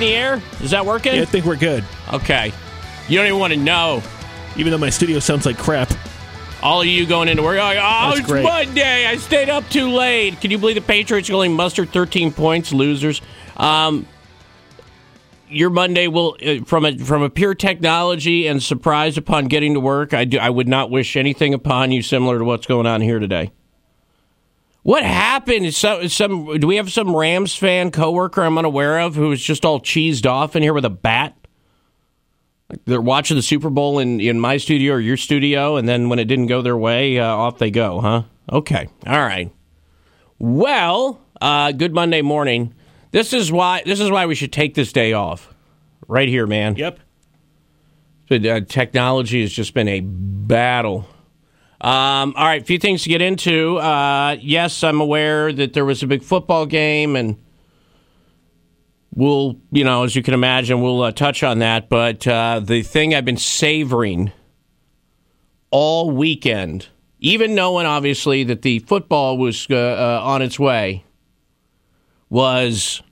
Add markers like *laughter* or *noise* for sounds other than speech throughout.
On the air? Is that working? Yeah, I think we're good. Okay. You don't even want to know. Even though my studio sounds like crap. All of you going into work, like, oh, That's it's great. Monday. I stayed up too late. Can you believe the Patriots only mustered 13 points, losers? Um, your Monday will, uh, from a from a pure technology and surprise upon getting to work. I do. I would not wish anything upon you similar to what's going on here today. What happened? Is some, is some do we have some Rams fan coworker I'm unaware of who was just all cheesed off in here with a bat? Like they're watching the Super Bowl in, in my studio or your studio, and then when it didn't go their way, uh, off they go, huh? Okay, all right. Well, uh, good Monday morning. This is why this is why we should take this day off, right here, man. Yep. But, uh, technology has just been a battle. Um, all right, a few things to get into. Uh, yes, I'm aware that there was a big football game, and we'll, you know, as you can imagine, we'll uh, touch on that. But uh, the thing I've been savoring all weekend, even knowing obviously that the football was uh, uh, on its way, was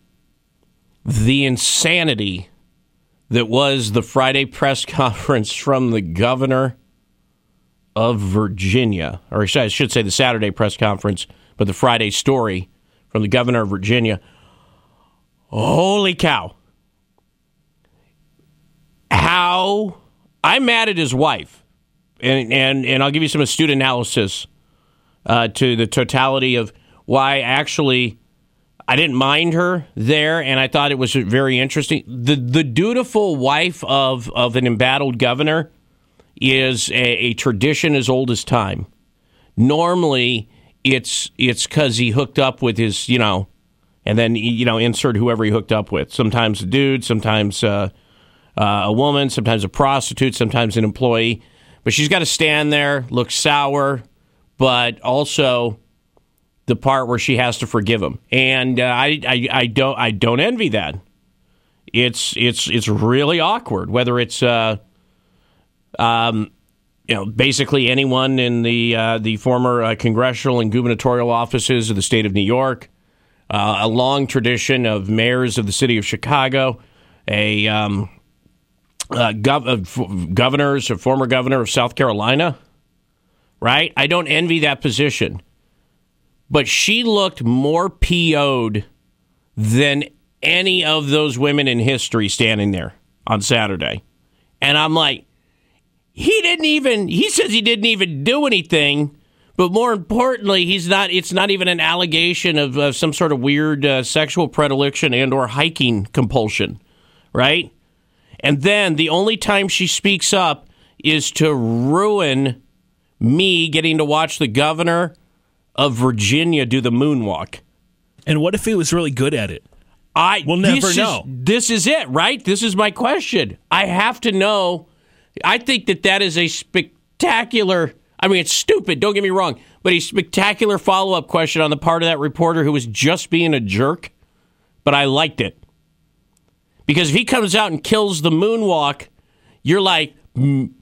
the insanity that was the Friday press *laughs* conference from the governor of Virginia, or I should say the Saturday press conference, but the Friday story from the governor of Virginia. Holy cow. How I'm mad at his wife, and, and, and I'll give you some astute analysis uh, to the totality of why actually I didn't mind her there, and I thought it was very interesting. The the dutiful wife of, of an embattled governor is a, a tradition as old as time. Normally, it's it's because he hooked up with his, you know, and then you know insert whoever he hooked up with. Sometimes a dude, sometimes uh, uh, a woman, sometimes a prostitute, sometimes an employee. But she's got to stand there, look sour, but also the part where she has to forgive him, and uh, I, I I don't I don't envy that. It's it's it's really awkward whether it's. Uh, um, you know, basically anyone in the uh, the former uh, congressional and gubernatorial offices of the state of New York, uh, a long tradition of mayors of the city of Chicago, a um, uh, gov- f- governors, a former governor of South Carolina. Right, I don't envy that position, but she looked more PO'd than any of those women in history standing there on Saturday, and I'm like he didn't even he says he didn't even do anything but more importantly he's not it's not even an allegation of uh, some sort of weird uh, sexual predilection and or hiking compulsion right and then the only time she speaks up is to ruin me getting to watch the governor of Virginia do the moonwalk And what if he was really good at it? I We'll never this is- know. this is it, right? This is my question. I have to know. I think that that is a spectacular. I mean, it's stupid. Don't get me wrong, but a spectacular follow up question on the part of that reporter who was just being a jerk. But I liked it because if he comes out and kills the moonwalk, you're like, "Mm,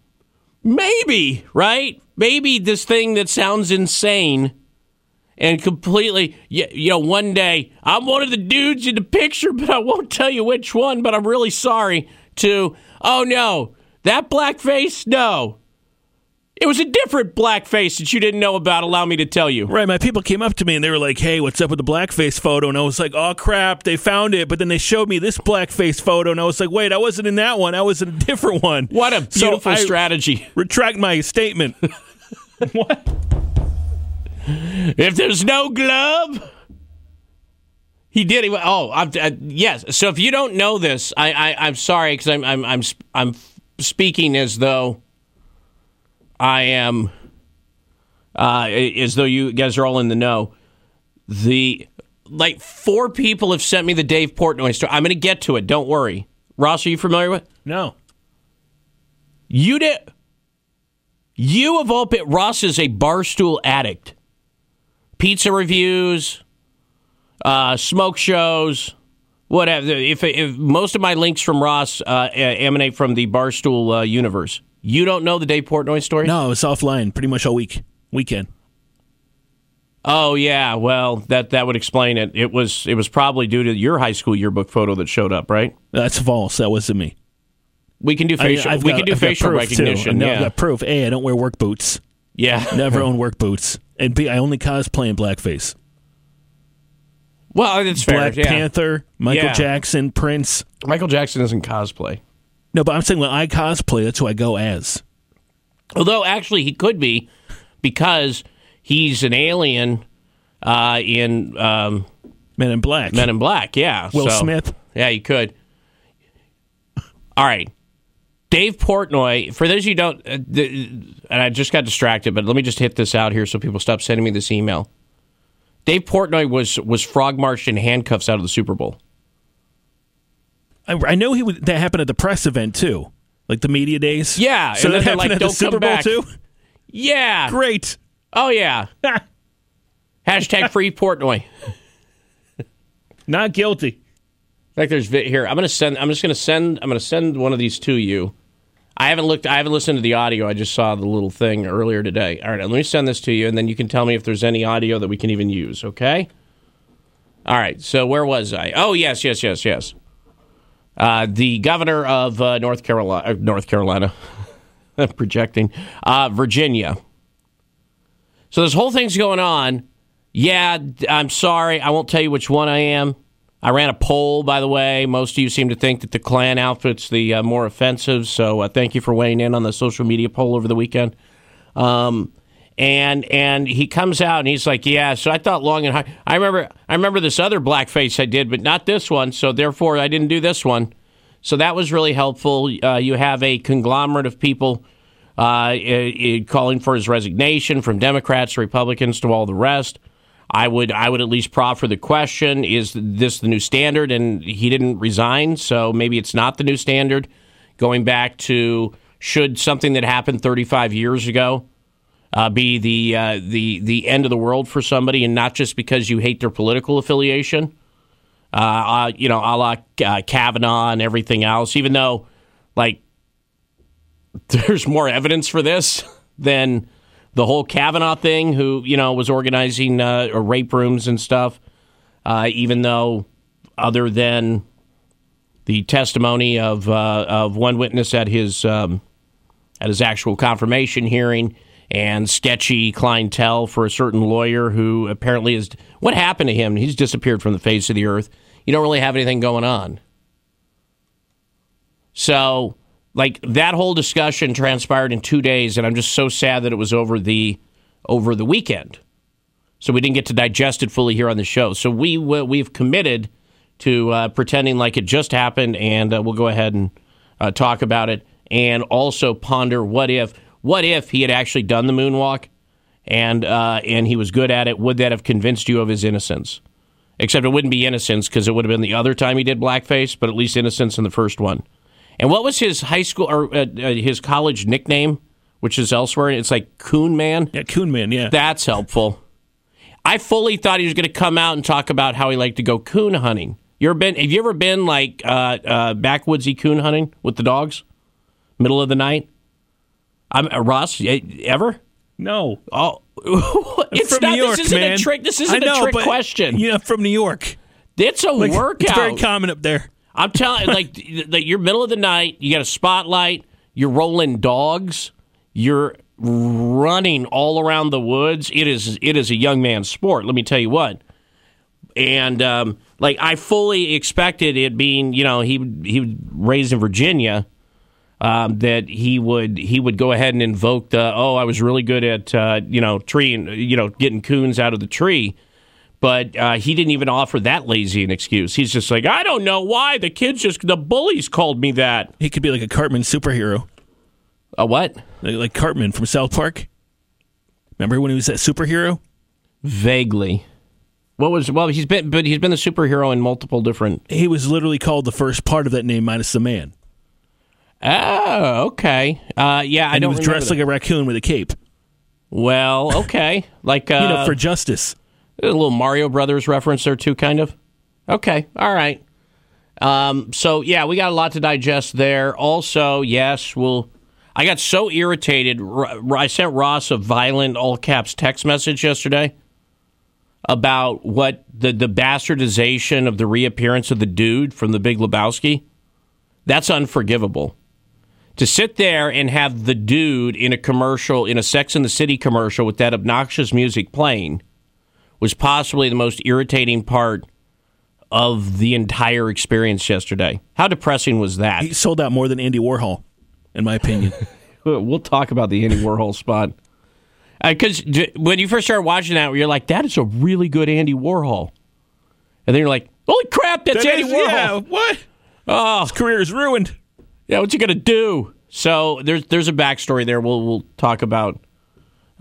maybe, right? Maybe this thing that sounds insane and completely you know one day i'm one of the dudes in the picture *laughs* but i won't tell you which one but i'm really sorry to oh no that blackface? no It was a different blackface that you didn't know about. Allow me to tell you. Right, my people came up to me and they were like, "Hey, what's up with the blackface photo?" And I was like, "Oh crap, they found it." But then they showed me this blackface photo, and I was like, "Wait, I wasn't in that one. I was in a different one." What a So beautiful I strategy. Retract my statement. *laughs* what? If there's no glove, he did. He, oh, I'm, uh, yes. So if you don't know this, I, I I'm sorry because I'm I'm I'm I'm speaking as though I am uh, as though you guys are all in the know. The like four people have sent me the Dave Portnoy story. I'm going to get to it. Don't worry. Ross, are you familiar with? No. You did. You of all bit. Ross is a barstool addict. Pizza reviews, uh, smoke shows, whatever. If, if most of my links from Ross uh, emanate from the barstool uh, universe, you don't know the Dave Portnoy story? No, it's offline pretty much all week, weekend. Oh yeah, well that that would explain it. It was it was probably due to your high school yearbook photo that showed up, right? That's false. That wasn't me. We can do facial. I've we got- can do I've facial recognition. No, yeah, I've got proof. A, I don't wear work boots. yeah. Never *laughs* own work boots. And B, I only cosplay in blackface. Well, that's fair. Black yeah. Panther, Michael Yeah. Jackson, Prince. Michael Jackson doesn't cosplay. No, but I'm saying when I cosplay, that's who I go as. Although actually he could be because he's an alien uh, in um, Men in Black. Men in Black. Yeah, Will so- Smith. Yeah, you could. All right, Dave Portnoy. For those of you who don't, uh, the, and I just got distracted, but let me just hit this out here so people stop sending me this email. Dave Portnoy was was frog marched in handcuffs out of the Super Bowl. I, I know he was, that happened at the press event too, like the media days. Yeah, so and that then happened like, at "Don't the Super Bowl back." too. Yeah. Great. Oh yeah. *laughs* Hashtag free Portnoy. *laughs* Not guilty. In fact, there's here. I'm gonna send. I'm just gonna send. I'm gonna send one of these to you. I haven't looked. I haven't listened to the audio. I just saw the little thing earlier today. All right, let me send this to you, and then you can tell me if there's any audio that we can even use. Okay. All right. So where was I? Oh yes, yes, yes, yes. Uh, the governor of uh, North Carolina. Uh, North Carolina. *laughs* Projecting. Uh, Virginia. So this whole thing's going on. Yeah, I'm sorry. I won't tell you which one I am. I ran a poll, by the way. Most of you seem to think that the Klan outfit's the uh, more offensive. So uh, thank you for weighing in on the social media poll over the weekend. Um, and and he comes out and he's like, "Yeah." So I thought long and hard. I remember I remember this other blackface I did, but not this one. So therefore, I didn't do this one. So that was really helpful. Uh, you have a conglomerate of people uh, calling for his resignation, from Democrats Republicans to all the rest. I would I would at least proffer the question: Is this the new standard? And he didn't resign, so maybe it's not the new standard. Going back to should something that happened 35 years ago uh, be the uh, the the end of the world for somebody, and not just because you hate their political affiliation? Uh, uh, you know, a la uh, Kavanaugh and everything else. Even though, like, *laughs* there's more evidence for this than the whole Kavanaugh thing, who you know was organizing uh, rape rooms and stuff. Uh, even though, other than the testimony of uh, of one witness at his um, at his actual confirmation hearing and sketchy clientele for a certain lawyer who apparently is what happened to him. He's disappeared from the face of the earth. You don't really have anything going on. So, like that whole discussion transpired in two days, and I'm just so sad that it was over the over the weekend. So we didn't get to digest it fully here on the show. So we we've committed to uh, pretending like it just happened, and uh, we'll go ahead and uh, talk about it, and also ponder what if what if he had actually done the moonwalk, and uh, and he was good at it. Would that have convinced you of his innocence? Except it wouldn't be innocence because it would have been the other time he did blackface, but at least innocence in the first one. And what was his high school or uh, uh, his college nickname, which is elsewhere? It's like Coon Man. Yeah, Coon Man. Yeah. That's helpful. I fully thought he was going to come out and talk about how he liked to go coon hunting. You ever been? Have you ever been like uh, uh, backwoodsy coon hunting with the dogs, middle of the night? I'm uh, Ross. Ever? no. Oh, *laughs* it's from not. New York, this isn't man. a trick. This isn't know, a trick but, question. Yeah, from New York. It's a Like, workout. It's very common up there. I'm telling like *laughs* that you're middle of the night, you got a spotlight, you're rolling dogs, you're running all around the woods. It is it is a young man's sport. Let me tell you what. And um, like I fully expected it being, you know, he he raised in Virginia. Um, that he would he would go ahead and invoke the oh I was really good at uh, you know treeing you know getting coons out of the tree, but uh, he didn't even offer that lazy an excuse. He's just like I don't know why the kids just the bullies called me that. He could be like a Cartman superhero, A what? like, like Cartman from South Park. Remember when he was that superhero? Vaguely. What was well? He's been, but he's been the superhero in multiple different. He was literally called the first part of that name minus the man. Oh, okay. Uh, yeah, I And he don't He was dressed that. like a raccoon with a cape. Well, okay, like uh, *laughs* You know, for justice. A little Mario Brothers reference there too, kind of. Okay, all right. Um, so yeah, we got a lot to digest there. Also, yes, we'll. I got so irritated. I sent Ross a violent all caps text message yesterday about what the the bastardization of the reappearance of the dude from the Big Lebowski. That's unforgivable. To sit there and have the dude in a commercial, in a Sex in the City commercial with that obnoxious music playing, was possibly the most irritating part of the entire experience yesterday. How depressing was that? He sold out more than Andy Warhol, in my opinion. *laughs* We'll talk about the Andy Warhol spot. Because when you first started watching that, you're like, that is a really good Andy Warhol. And then you're like, holy crap, that's That Andy is- Warhol. Yeah, what? Oh, His career is ruined. yeah, what you gonna do? So there's there's a backstory there. We'll we'll talk about uh,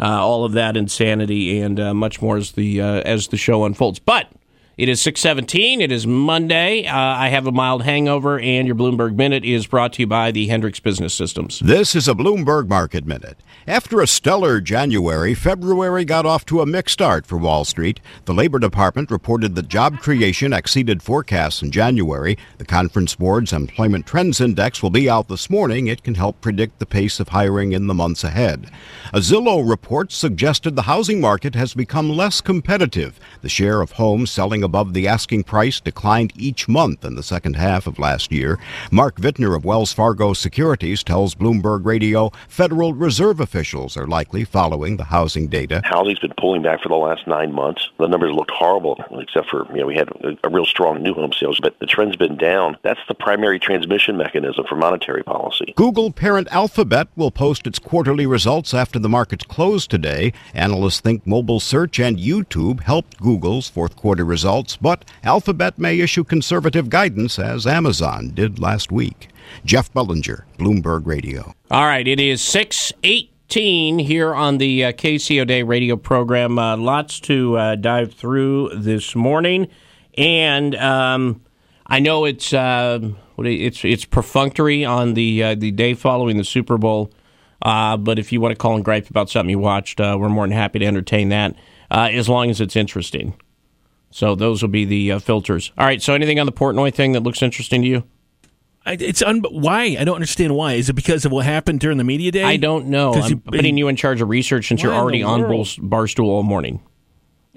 all of that insanity and uh, much more as the uh, as the show unfolds. But it is six seventeen. It is Monday. Uh, I have a mild hangover, and your Bloomberg Minute is brought to you by the Hendricks Business Systems. This is a Bloomberg Market Minute. After a stellar January, February got off to a mixed start for Wall Street. The Labor Department reported that job creation exceeded forecasts in January. The Conference Board's Employment Trends Index will be out this morning. It can help predict the pace of hiring in the months ahead. A Zillow report suggested the housing market has become less competitive. The share of homes selling above the asking price declined each month in the second half of last year. Mark Vitner of Wells Fargo Securities tells Bloomberg Radio Federal Reserve officials are likely following the housing data. Housing's been pulling back for the last nine months. The numbers looked horrible, except for, you know, we had a, a real strong new home sales, but the trend's been down. That's the primary transmission mechanism for monetary policy. Google parent Alphabet will post its quarterly results after the markets close today. Analysts think mobile search and YouTube helped Google's fourth quarter results, but Alphabet may issue conservative guidance as Amazon did last week. Jeff Bellinger, Bloomberg Radio. All right, it is six eighteen here on the uh, Casey O'Day radio program. Uh, lots to uh, dive through this morning, and um, I know it's uh, it's it's perfunctory on the uh, the day following the Super Bowl. Uh, but if you want to call and gripe about something you watched, uh, we're more than happy to entertain that, as long as it's interesting. So those will be the uh, filters. All right. So anything on the Portnoy thing that looks interesting to you? I, it's un- why I don't understand why. Is it because of what happened during the media day? I don't know. I'm you- putting you in charge of research since you're already on? Barstool all morning.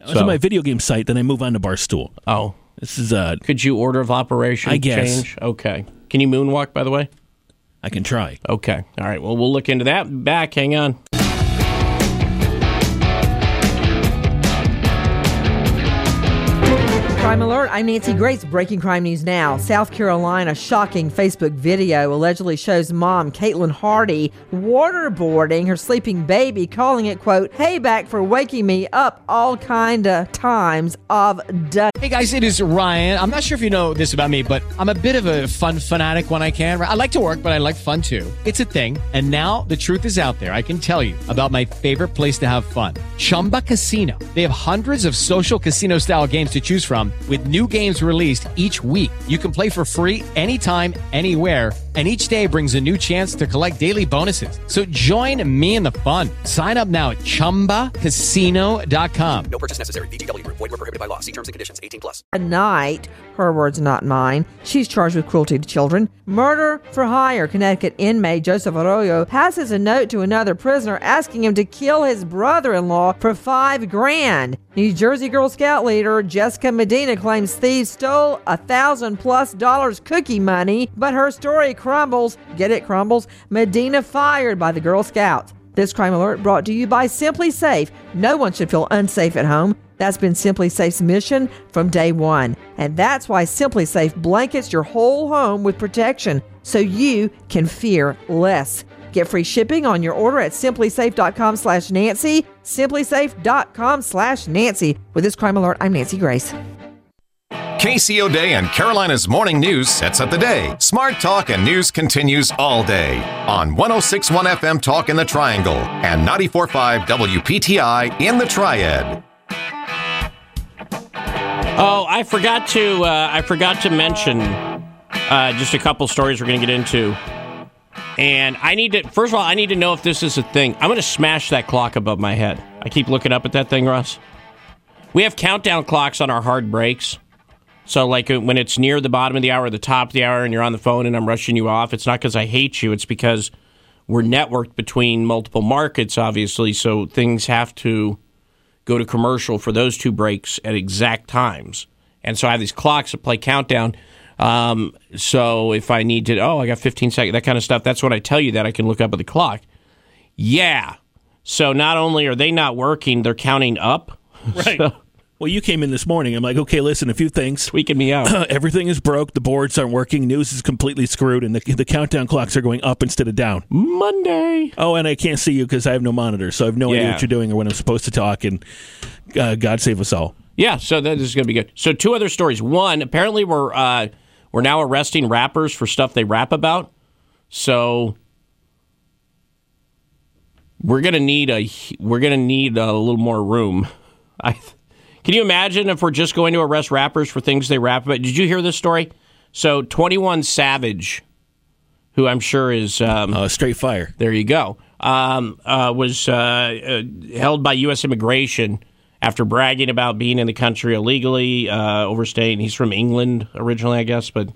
I was on my video game site, then I move on to Barstool. Oh, This is uh, could you order of operation I guess. change? Okay. Can you moonwalk, by the way? I can try. Okay. All right. Well, we'll look into that. Back. Hang on. Crime Alert, I'm Nancy Grace. Breaking crime news now. South Carolina shocking Facebook video allegedly shows mom, Caitlin Hardy, waterboarding her sleeping baby, calling it, quote, payback for waking me up all kind of times of day. Hey guys, it is Ryan. I'm not sure if you know this about me, but I'm a bit of a fun fanatic when I can. I like to work, but I like fun too. It's a thing. And now the truth is out there. I can tell you about my favorite place to have fun Chumba Casino. They have hundreds of social casino style games to choose from, with new games released each week. You can play for free anytime, anywhere. And each day brings a new chance to collect daily bonuses. So join me in the fun. Sign up now at chumbacasino.com. no purchase necessary vgwould be prohibited by law see terms and conditions 18 plus A night, her words not mine. She's charged with cruelty to children. Murder for hire. Connecticut inmate Joseph Arroyo passes a note to another prisoner asking him to kill his brother in law for five grand. New Jersey Girl Scout leader Jessica Medina claims thieves stole a thousand plus dollars cookie money, but her story crumbles. Get it, crumbles? Medina fired by the Girl Scouts. This crime alert brought to you by SimpliSafe. No one should feel unsafe at home. That's been SimpliSafe's mission from day one. And that's why SimpliSafe blankets your whole home with protection so you can fear less. Get free shipping on your order at simplisafe.com slash Nancy. Simplisafe.com slash Nancy. With this crime alert, I'm Nancy Grace. Casey O'Day and Carolina's Morning News sets up the day. Smart talk and news continues all day on 1061 FM Talk in the Triangle and 945 WPTI in the Triad. Oh, I forgot to uh, I forgot to mention uh, just a couple stories we're going to get into. And I need to first of all, I need to know if this is a thing. I'm going to smash that clock above my head. I keep looking up at that thing, Russ. We have countdown clocks on our hard breaks. So, like uh, when it's near the bottom of the hour or the top of the hour and you're on the phone and I'm rushing you off, it's not because I hate you. It's because we're networked between multiple markets, obviously. So things have to go to commercial for those two breaks at exact times. And so I have these clocks that play countdown. Um, so if I need to, oh, I got 15 seconds, that kind of stuff, that's when I tell you that I can look up at the clock. Yeah. So not only are they not working, they're counting up. *laughs* Right. So- Well, you came in this morning. I'm like, okay, listen, a few things. tweaking me out. *clears throat* Everything is broke. The boards aren't working. News is completely screwed, and the, the countdown clocks are going up instead of down. Monday. Oh, and I can't see you because I have no monitor, so I have no idea what you're doing or when I'm supposed to talk. And uh, God save us all. Yeah, so that is going to be good. So two other stories. One, apparently we're uh, we're now arresting rappers for stuff they rap about. So we're going to need a we're to need a little more room. *laughs* I can you imagine if we're just going to arrest rappers for things they rap about? Did you hear this story? So Twenty One Savage, who I'm sure is um, Uh, straight fire. there you go. Um, uh, was uh, uh, held by U.S. immigration after bragging about being in the country illegally, uh, overstaying. He's from England originally, I guess, but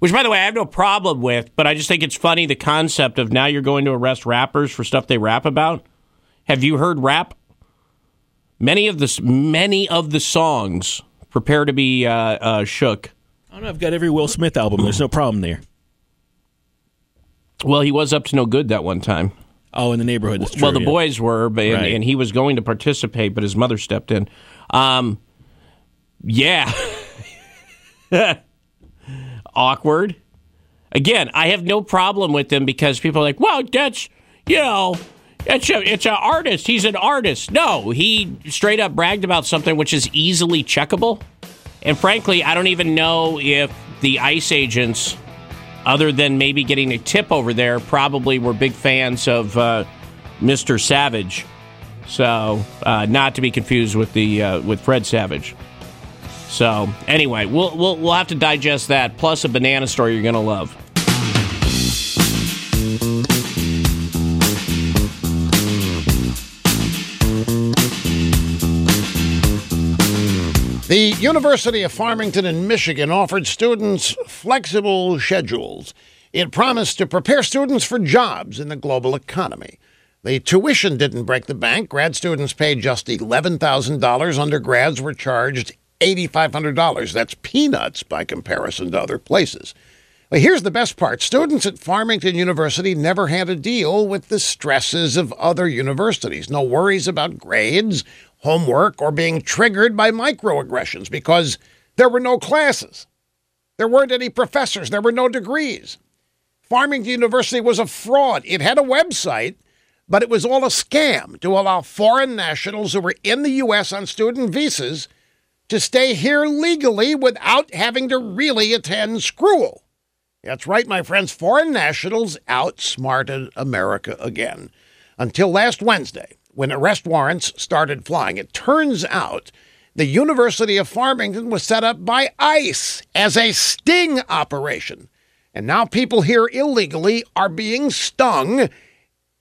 which, by the way, I have no problem with. But I just think it's funny the concept of now you're going to arrest rappers for stuff they rap about. Have you heard rap? Many of the many of the songs prepare to be uh, uh, shook. I don't know. I've got every Will Smith album. There's no problem there. Well, he was up to no good that one time. Oh, in the neighborhood. True, well, the yeah. boys were, but, and, Right. and he was going to participate, but his mother stepped in. Um, yeah. *laughs* Awkward. Again, I have no problem with them because people are like, well, that's, you know, it's, it's an artist. He's an artist. No, he straight up bragged about something which is easily checkable. And frankly, I don't even know if the ICE agents other than maybe getting a tip over there, probably were big fans of uh, Mr. Savage. So, uh, not to be confused with the uh, with Fred Savage. So, anyway, we'll, we'll we'll have to digest that. Plus, a banana story you're gonna love. The University of Farmington in Michigan offered students flexible schedules. It promised to prepare students for jobs in the global economy. The tuition didn't break the bank. Grad students paid just $11,000. Undergrads were charged $8,500. That's peanuts by comparison to other places. Here's the best part students at Farmington University never had to deal with the stresses of other universities. No worries about grades, homework, or being triggered by microaggressions because there were no classes. There weren't any professors. There were no degrees. Farmington University was a fraud. It had a website, but it was all a scam to allow foreign nationals who were in the U.S. on student visas to stay here legally without having to really attend school. That's right, my friends. Foreign nationals outsmarted America again. Until last Wednesday, when arrest warrants started flying, it turns out the University of Farmington was set up by ICE as a sting operation. And now people here illegally are being stung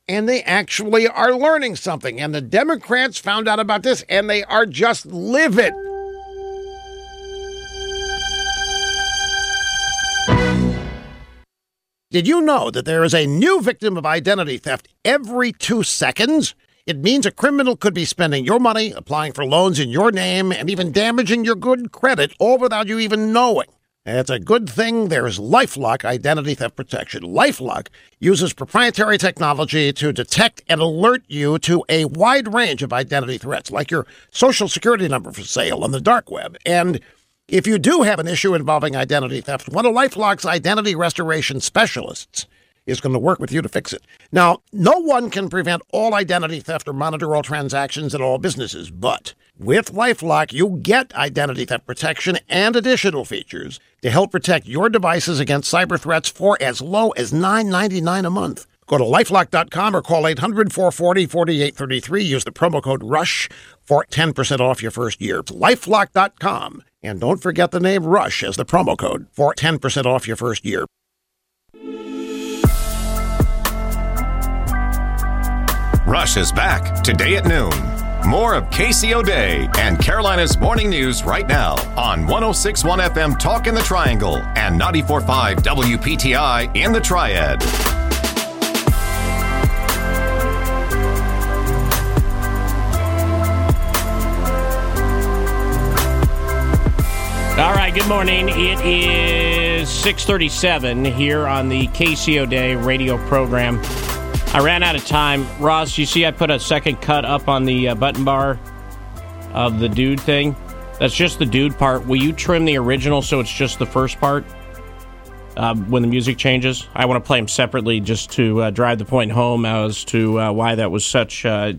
and they actually are learning something. And the Democrats found out about this and they are just livid. Did you know that there is a new victim of identity theft every two seconds? It means a criminal could be spending your money, applying for loans in your name, and even damaging your good credit, all without you even knowing. It's a good thing there's Lifelock identity theft protection. Lifelock uses proprietary technology to detect and alert you to a wide range of identity threats, like your social security number for sale on the dark web. And if you do have an issue involving identity theft, one of Lifelock's identity restoration specialists is going to work with you to fix it. Now, no one can prevent all identity theft or monitor all transactions in all businesses, but with Lifelock, you get identity theft protection and additional features to help protect your devices against cyber threats for as low as $9.99 a month. Go to lifelock.com or call 800 440 4833. Use the promo code RUSH for 10% off your first year. Lifelock.com. And don't forget the name RUSH as the promo code for 10% off your first year. Rush is back today at noon. More of Casey O'Day and Carolina's morning news right now on 1061 FM Talk in the Triangle and 945 WPTI in the Triad. All right, good morning. It is 637 here on the Casey O'Day radio program. I ran out of time. Ross, you see I put a second cut up on the uh, button bar of the dude thing? That's just the dude part. Will you trim the original so it's just the first part uh, when the music changes? I want to play them separately just to uh, drive the point home as to uh, why that was such uh,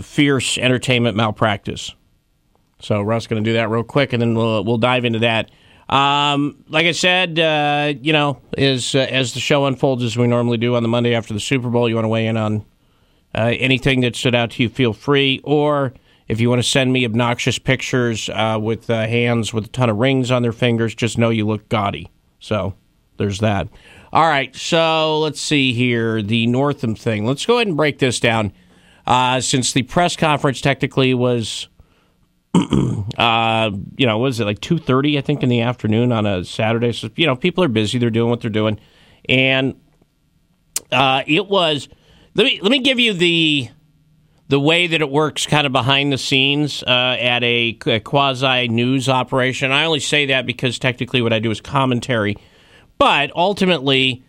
fierce entertainment malpractice. So Russ going to do that real quick, and then we'll we'll dive into that. Um, like I said, uh, you know, as uh, as the show unfolds, as we normally do on the Monday after the Super Bowl, you want to weigh in on uh, anything that stood out to you, feel free. Or if you want to send me obnoxious pictures uh, with uh, hands with a ton of rings on their fingers, just know you look gaudy. So there's that. All right, so let's see here the Northam thing. Let's go ahead and break this down. Uh, since the press conference technically was *clears throat* uh, you know, was it like two thirty? I think in the afternoon on a Saturday. So you know, people are busy; they're doing what they're doing, and uh, it was. Let me let me give you the the way that it works, kind of behind the scenes uh, at a, a quasi news operation. I only say that because technically, what I do is commentary, but ultimately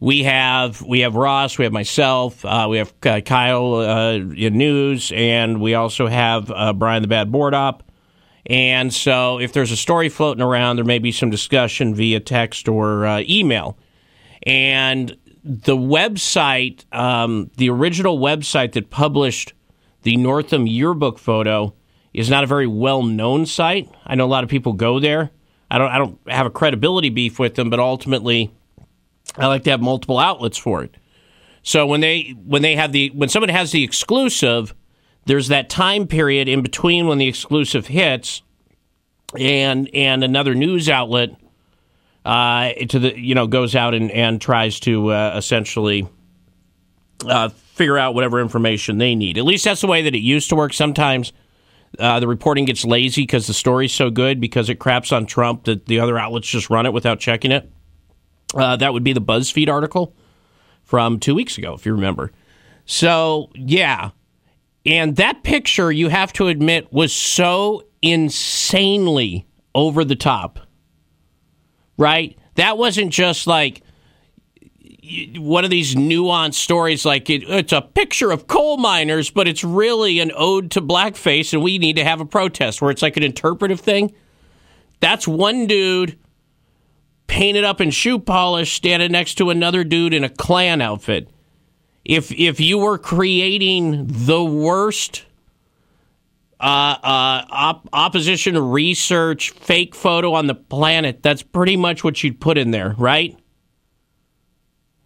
we have we have Ross, we have myself, uh, we have uh, Kyle uh, in news, and we also have uh, Brian the Bad Board Op. And so, if there's a story floating around, there may be some discussion via text or uh, email. And the website, um, the original website that published the Northam yearbook photo, is not a very well known site. I know a lot of people go there. I don't. I don't have a credibility beef with them, but ultimately I like to have multiple outlets for it. So when they when they have the when someone has the exclusive, there's that time period in between when the exclusive hits and and another news outlet uh, to the you know goes out and, and tries to uh, essentially uh, figure out whatever information they need. At least that's the way that it used to work. Sometimes uh, the reporting gets lazy because the story's so good because it craps on Trump that the other outlets just run it without checking it. Uh, that would be the BuzzFeed article from two weeks ago, if you remember. So, yeah. And that picture, you have to admit, was so insanely over the top, right? That wasn't just like one of these nuanced stories like it, it's a picture of coal miners, but it's really an ode to blackface and we need to have a protest where it's like an interpretive thing. That's one dude painted up in shoe polish standing next to another dude in a Klan outfit. If if you were creating the worst uh, uh, op- opposition research fake photo on the planet, that's pretty much what you'd put in there, right?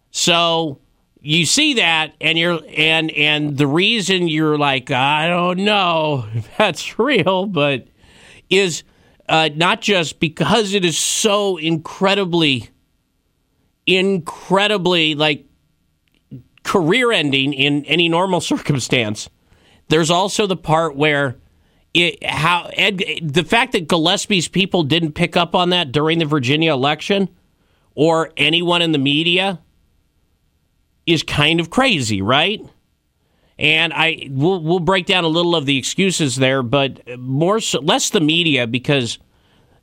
So you see that, and you're and and the reason you're like, I don't know if that's *laughs* real, but is uh, not just because it is so incredibly, incredibly like career ending in any normal *laughs* circumstance. There's also the part where it how Ed, the fact that Gillespie's people didn't pick up on that during the Virginia election or anyone in the media is kind of crazy, right? And I we'll we'll break down a little of the excuses there, but more so, less the media because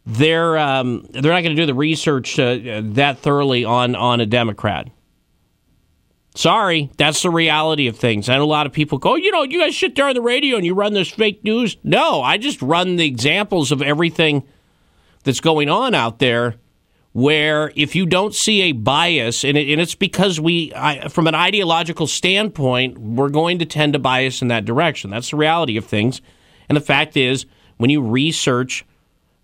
they're um, they're not going to do the research uh, that thoroughly on on a Democrat. Sorry, that's the reality of things. Know a lot of people go, you know, you guys sit there on the radio and you run this fake news. No, I just run the examples of everything that's going on out there. Where if you don't see a bias, and, it, and it's because we, I, from an ideological standpoint, we're going to tend to bias in that direction. That's the reality of things. And the fact is, when you research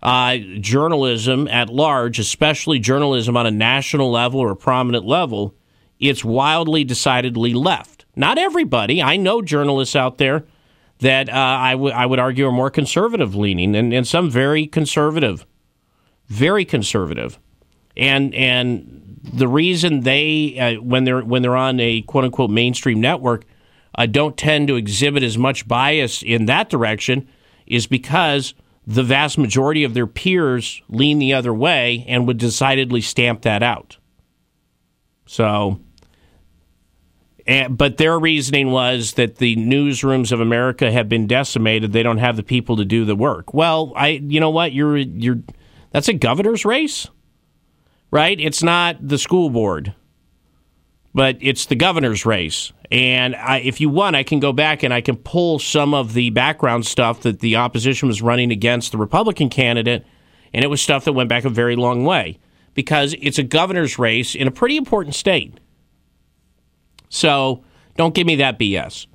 uh, journalism at large, especially journalism on a national level or a prominent level, it's wildly decidedly left. Not everybody. I know journalists out there that uh, I, w- I would argue are more conservative leaning, and, and some very conservative, very conservative. And and the reason they uh, when they're when they're on a quote unquote mainstream network uh, don't tend to exhibit as much bias in that direction is because the vast majority of their peers lean the other way and would decidedly stamp that out. So and, but their reasoning was that the newsrooms of America have been decimated. They don't have the people to do the work. Well, I, you know what? You're, you're, that's a governor's race, right? It's not the school board, but it's the governor's race. And I, if you want, I can go back and I can pull some of the background stuff that the opposition was running against the Republican candidate, and it was stuff that went back a very long way because it's a governor's race in a pretty important state. So don't give me that BS.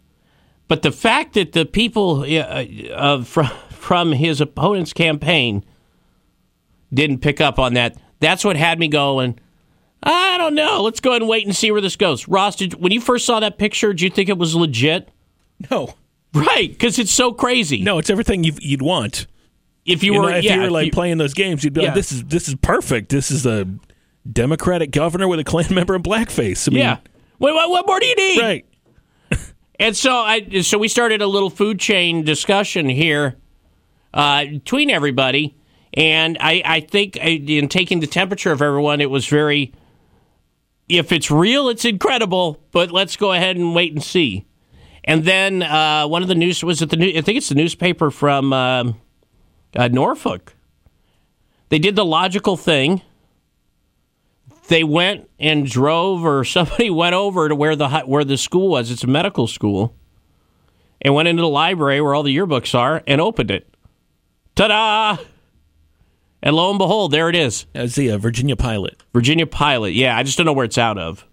But the fact that the people uh, uh, from, *laughs* from his opponent's campaign didn't pick up on that, that's what had me going. I don't know. Let's go ahead and wait and see where this goes. Ross, did, when you first saw that picture, did you think it was legit? No. Right, because it's so crazy. No, it's everything you would want. If you, You were, know, if yeah, you were like you- playing those games, you'd be Yeah. like, "This is this is perfect. This is a Democratic governor with a Klan *laughs* member in blackface." I mean, yeah. Wait, what, what more do you need? right. *laughs* And so I so we started a little food chain discussion here uh, between everybody, and I, I think in taking the temperature of everyone, it was very. If it's real, it's incredible, but let's go ahead and wait and see. And then uh, one of the news was it the new, I think it's the newspaper from um, uh, Norfolk. They did the logical thing. They went and drove, or somebody *laughs* went over to where the where the school was. It's a medical school, and went into the library where all the yearbooks are and opened it. Ta-da! And lo and behold, there it is. That's the uh, Virginia pilot. Virginia Pilot. Yeah, I just don't know where it's out of.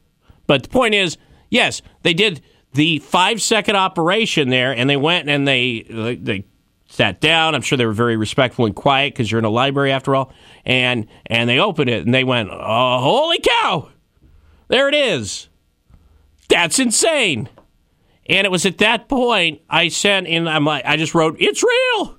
But the point is, yes, they did the five second operation there, and they went and they they, they sat down. I'm sure they were very respectful and quiet because you're in a library after all. And and they opened it and they went, oh, holy cow! There it is. That's insane. And it was at that point I sent in. I'm like, I just wrote, it's real.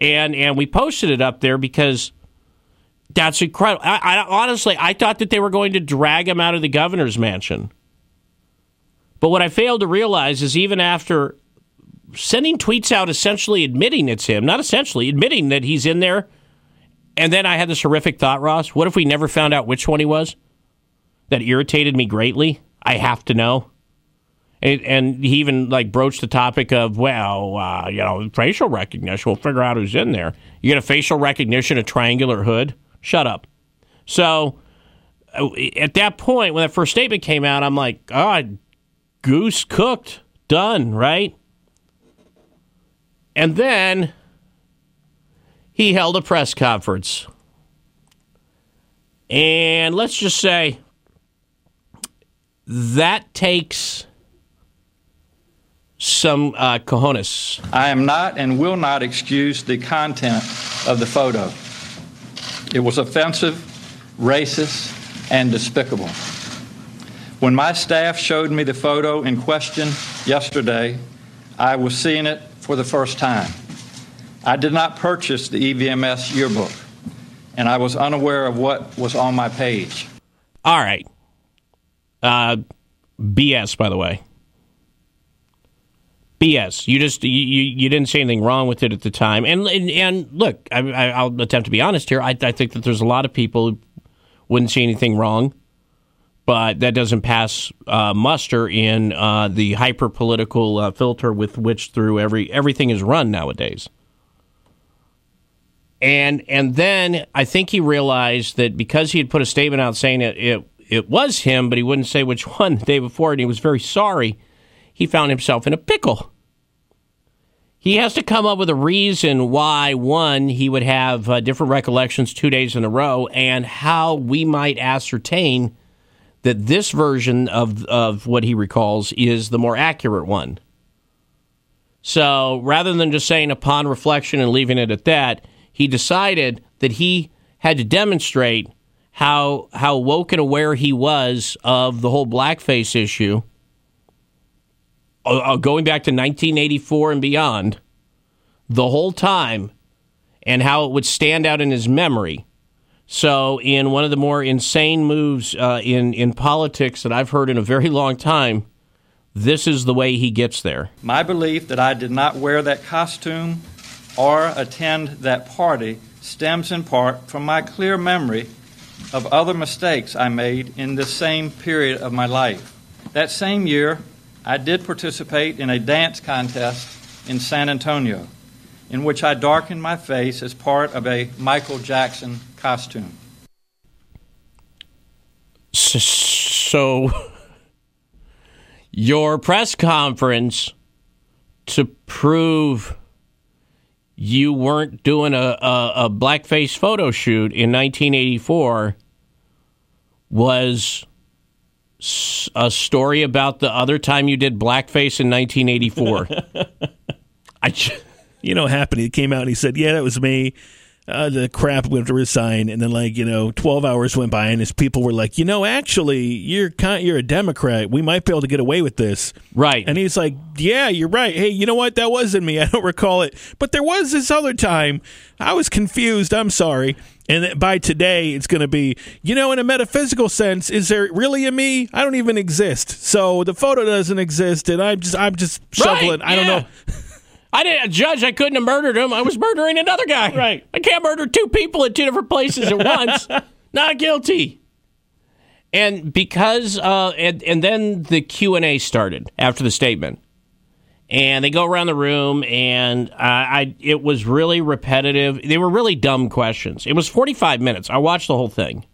And and we posted it up there because that's incredible. I, I honestly I thought that they were going to drag him out of the governor's mansion, but what I failed to realize is even after sending tweets out, essentially admitting it's him, not essentially admitting that he's in there, and then I had this horrific thought, Ross. What if we never found out which one he was? That irritated me greatly. I have to know. And, and he even like broached the topic of, well, uh, you know, facial recognition. We'll figure out who's in there. You get a facial recognition, a triangular hood. Shut up. So uh, at that point, when that first statement came out, I'm like, God, goose cooked, done, right? And then he held a press conference. And let's just say that takes some uh, cojones. I am not and will not excuse the content of the photo. It was offensive, racist, and despicable. When my staff showed me the photo in question yesterday, I was seeing it for the first time. I did not purchase the EVMS yearbook, and I was unaware of what was on my page. All right. Uh, BS, by the way. BS. You just you, you, didn't say anything wrong with it at the time. And and, and look, I, will attempt to be honest here. I, I think that there's a lot of people wouldn't see anything wrong, but that doesn't pass uh, muster in uh, the hyper political uh, filter with which through every everything is run nowadays. And and then I think he realized that because he had put a statement out saying it it, it was him, but he wouldn't say which *laughs* one the day before, and he was very sorry he found himself in a pickle. He has to come up with a reason why, one, he would have uh, different recollections two days in a row, and how we might ascertain that this version of, of what he recalls is the more accurate one. So rather than just saying upon reflection and leaving it at that, he decided that he had to demonstrate how how woke and aware he was of the whole blackface issue uh, uh, going back to 1984 and beyond, the whole time, and how it would stand out in his memory. So, in one of the more insane moves uh, in in politics that I've heard in a very long time, this is the way he gets there. My belief that I did not wear that costume or attend that party stems in part from my clear memory of other mistakes I made in this same period of my life. That same year, I did participate in a dance contest in San Antonio, in which I darkened my face as part of a Michael Jackson costume. So, your press conference to prove you weren't doing a, a, a blackface photo shoot in 1984 was a story about the other time you did blackface in 1984. *laughs* I, you know, happened? He came out and he said, "Yeah, that was me." Uh, the crap went to resign, and then like you know, twelve hours went by, and his people were like, "You know, actually, you're kind, you're a Democrat. We might be able to get away with this." Right. And he's like, "Yeah, you're right. Hey, you know what? That wasn't me. *laughs* I don't recall it, but there was this other time. I was confused. I'm sorry." And by today, it's going to be, you know, in a metaphysical sense, is there really a me? I don't even exist. So the photo doesn't exist, and I'm just, I'm just shoveling. Right, I don't know. *laughs* I didn't judge. I couldn't have murdered him. I was murdering another guy. Right. I can't murder two people at two different places at once. *laughs* Not guilty. And because, uh, and, and then the Q and A started after the statement, and they go around the room, and uh, I, it was really repetitive. They were really dumb questions. It was forty five minutes. I watched the whole thing,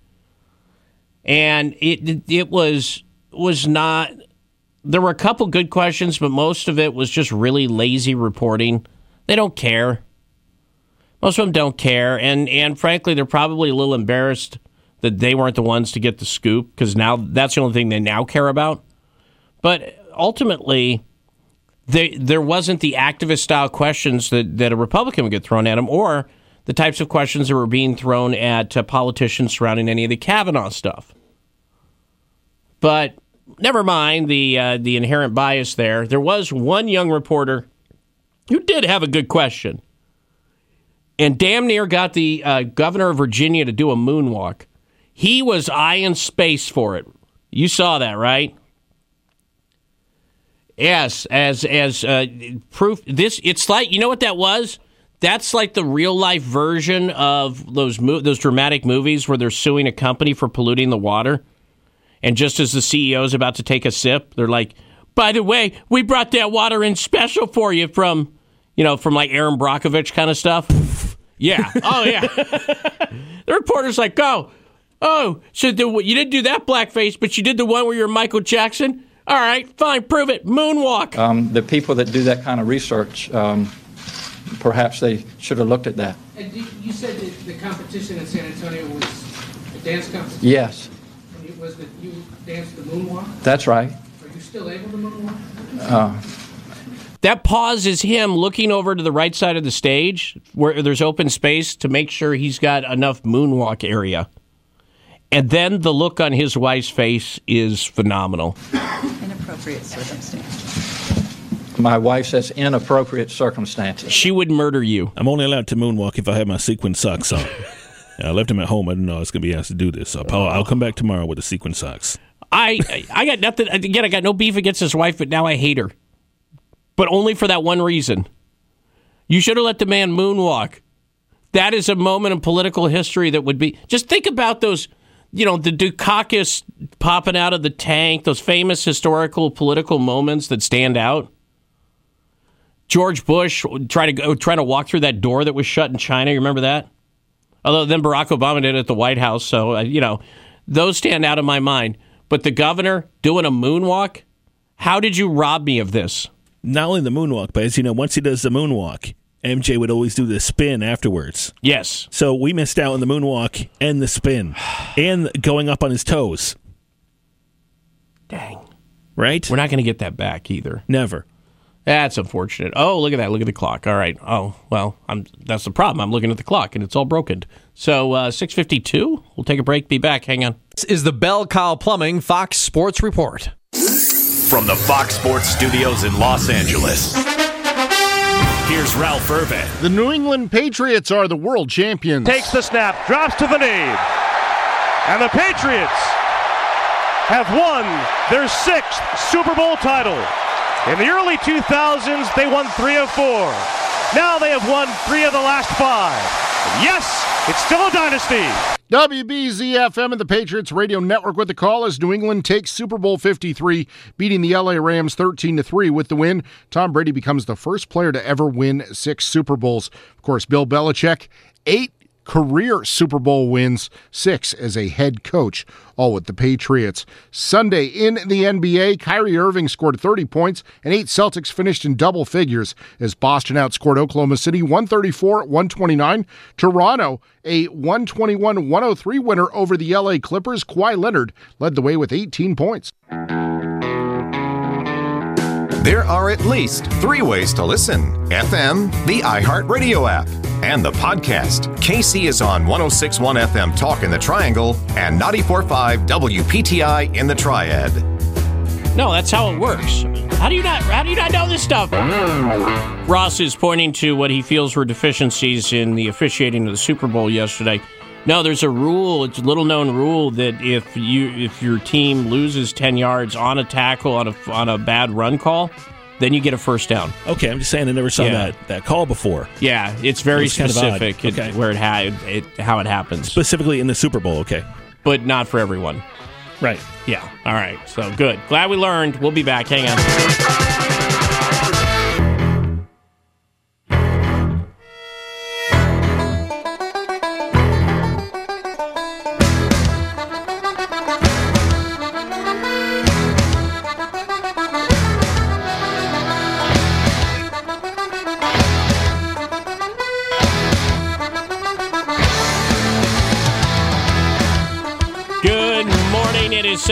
and it it was was not there were a couple good questions, but most of it was just really lazy reporting. They don't care. Most of them don't care, and and frankly, they're probably a little embarrassed that they weren't the ones to get the scoop because now that's the only thing they now care about. But ultimately, they, there wasn't the activist style questions that, that a Republican would get thrown at him, or the types of questions that were being thrown at uh, politicians surrounding any of the Kavanaugh stuff. But never mind the uh, the inherent bias there. There was one young reporter who did have a good question, and damn near got the uh, governor of Virginia to do a moonwalk. He was eyeing space for it. You saw that, right? Yes, as as uh, proof. This it's like you know what that was. That's like the real life version of those mo- those dramatic movies where they're suing a company for polluting the water. And just as the CEO is about to take a sip, they're like, "By the way, we brought that water in special for you from, you know, from like Erin Brockovich kind of stuff." yeah. Oh yeah. *laughs* the reporter's like, "Oh, oh, so the, you didn't do that blackface, but you did the one where you're Michael Jackson." All right, fine, prove it. Moonwalk. Um, the people that do that kind of research um, perhaps they should have looked at that. And you- you said that the competition in San Antonio was a dance competition? Yes, And it was that you danced the moonwalk? that's right. Are you still able to moonwalk? Uh, That pause is him looking over to the right side of the stage where there's open space to make sure he's got enough moonwalk area. And then the look on his wife's face is phenomenal. Inappropriate circumstances. my wife says inappropriate circumstances. She would murder you. I'm only allowed to moonwalk if I have my sequin socks on. *laughs* I left him at home. I didn't know I was going to be asked to do this. So I'll, I'll come back tomorrow with the sequin socks. I I got nothing again. I got no beef against his wife, but now I hate her. But only for that one reason. You should have let the man moonwalk. That is a moment in political history that would be. Just think about those, you know, the Dukakis popping out of the tank. Those famous historical political moments that stand out. George Bush trying to go, trying to walk through that door that was shut in China. You remember that? Although then Barack Obama did it at the White House, so uh, you know those stand out in my mind. But the governor doing a moonwalk, how did you rob me of this? Not only the moonwalk, but as you know, once he does the moonwalk, MJ would always do the spin afterwards. Yes. So we missed out on the moonwalk and the spin *sighs* and going up on his toes. Dang. Right? We're not going to get that back either. Never. That's unfortunate. Oh, look at that. Look at the clock. All right. Oh, well, I'm that's the problem. I'm looking at the clock and it's all broken. So, uh 6:52. We'll take a break. Be back. Hang on. This is the Bell Kyle Plumbing Fox Sports Report. From the Fox Sports Studios in Los Angeles. Here's Ralph Irvin. The New England Patriots are the world champions. Takes the snap, drops to the knee. And the Patriots have won their sixth Super Bowl title. In the early 2000s, they won three of four. Now they have won three of the last five. Yes, it's still a dynasty. WBZFM and the Patriots Radio Network with the call as New England takes Super Bowl 53, beating the LA Rams 13 to 3 with the win. Tom Brady becomes the first player to ever win six Super Bowls. Of course, Bill Belichick, eight career Super Bowl wins, six as a head coach, all with the Patriots. Sunday in the NBA, Kyrie Irving scored 30 points, and eight Celtics finished in double figures as Boston outscored Oklahoma City 134 129. Toronto, a 121 103 winner over the LA Clippers. Kawhi Leonard led the way with 18 points. There are at least three ways to listen FM, the iHeartRadio app, and the podcast. Casey is on 1061 FM Talk in the Triangle and 945 WPTI in the Triad. No, that's how it works. How do you not how do you not know this stuff? Ross is pointing to what he feels were deficiencies in the officiating of the Super Bowl yesterday. No, there's a rule. It's a little known rule that if you if your team loses ten yards on a tackle on a on a bad run call, then you get a first down. Okay, I'm just saying I never saw Yeah. that, that call before. Yeah, it's very It's kind of specific it- where it, ha- it how it happens, Specifically in the Super Bowl, okay. but not for everyone. Right. Yeah. All right. So good. Glad we learned. We'll be back. Hang on.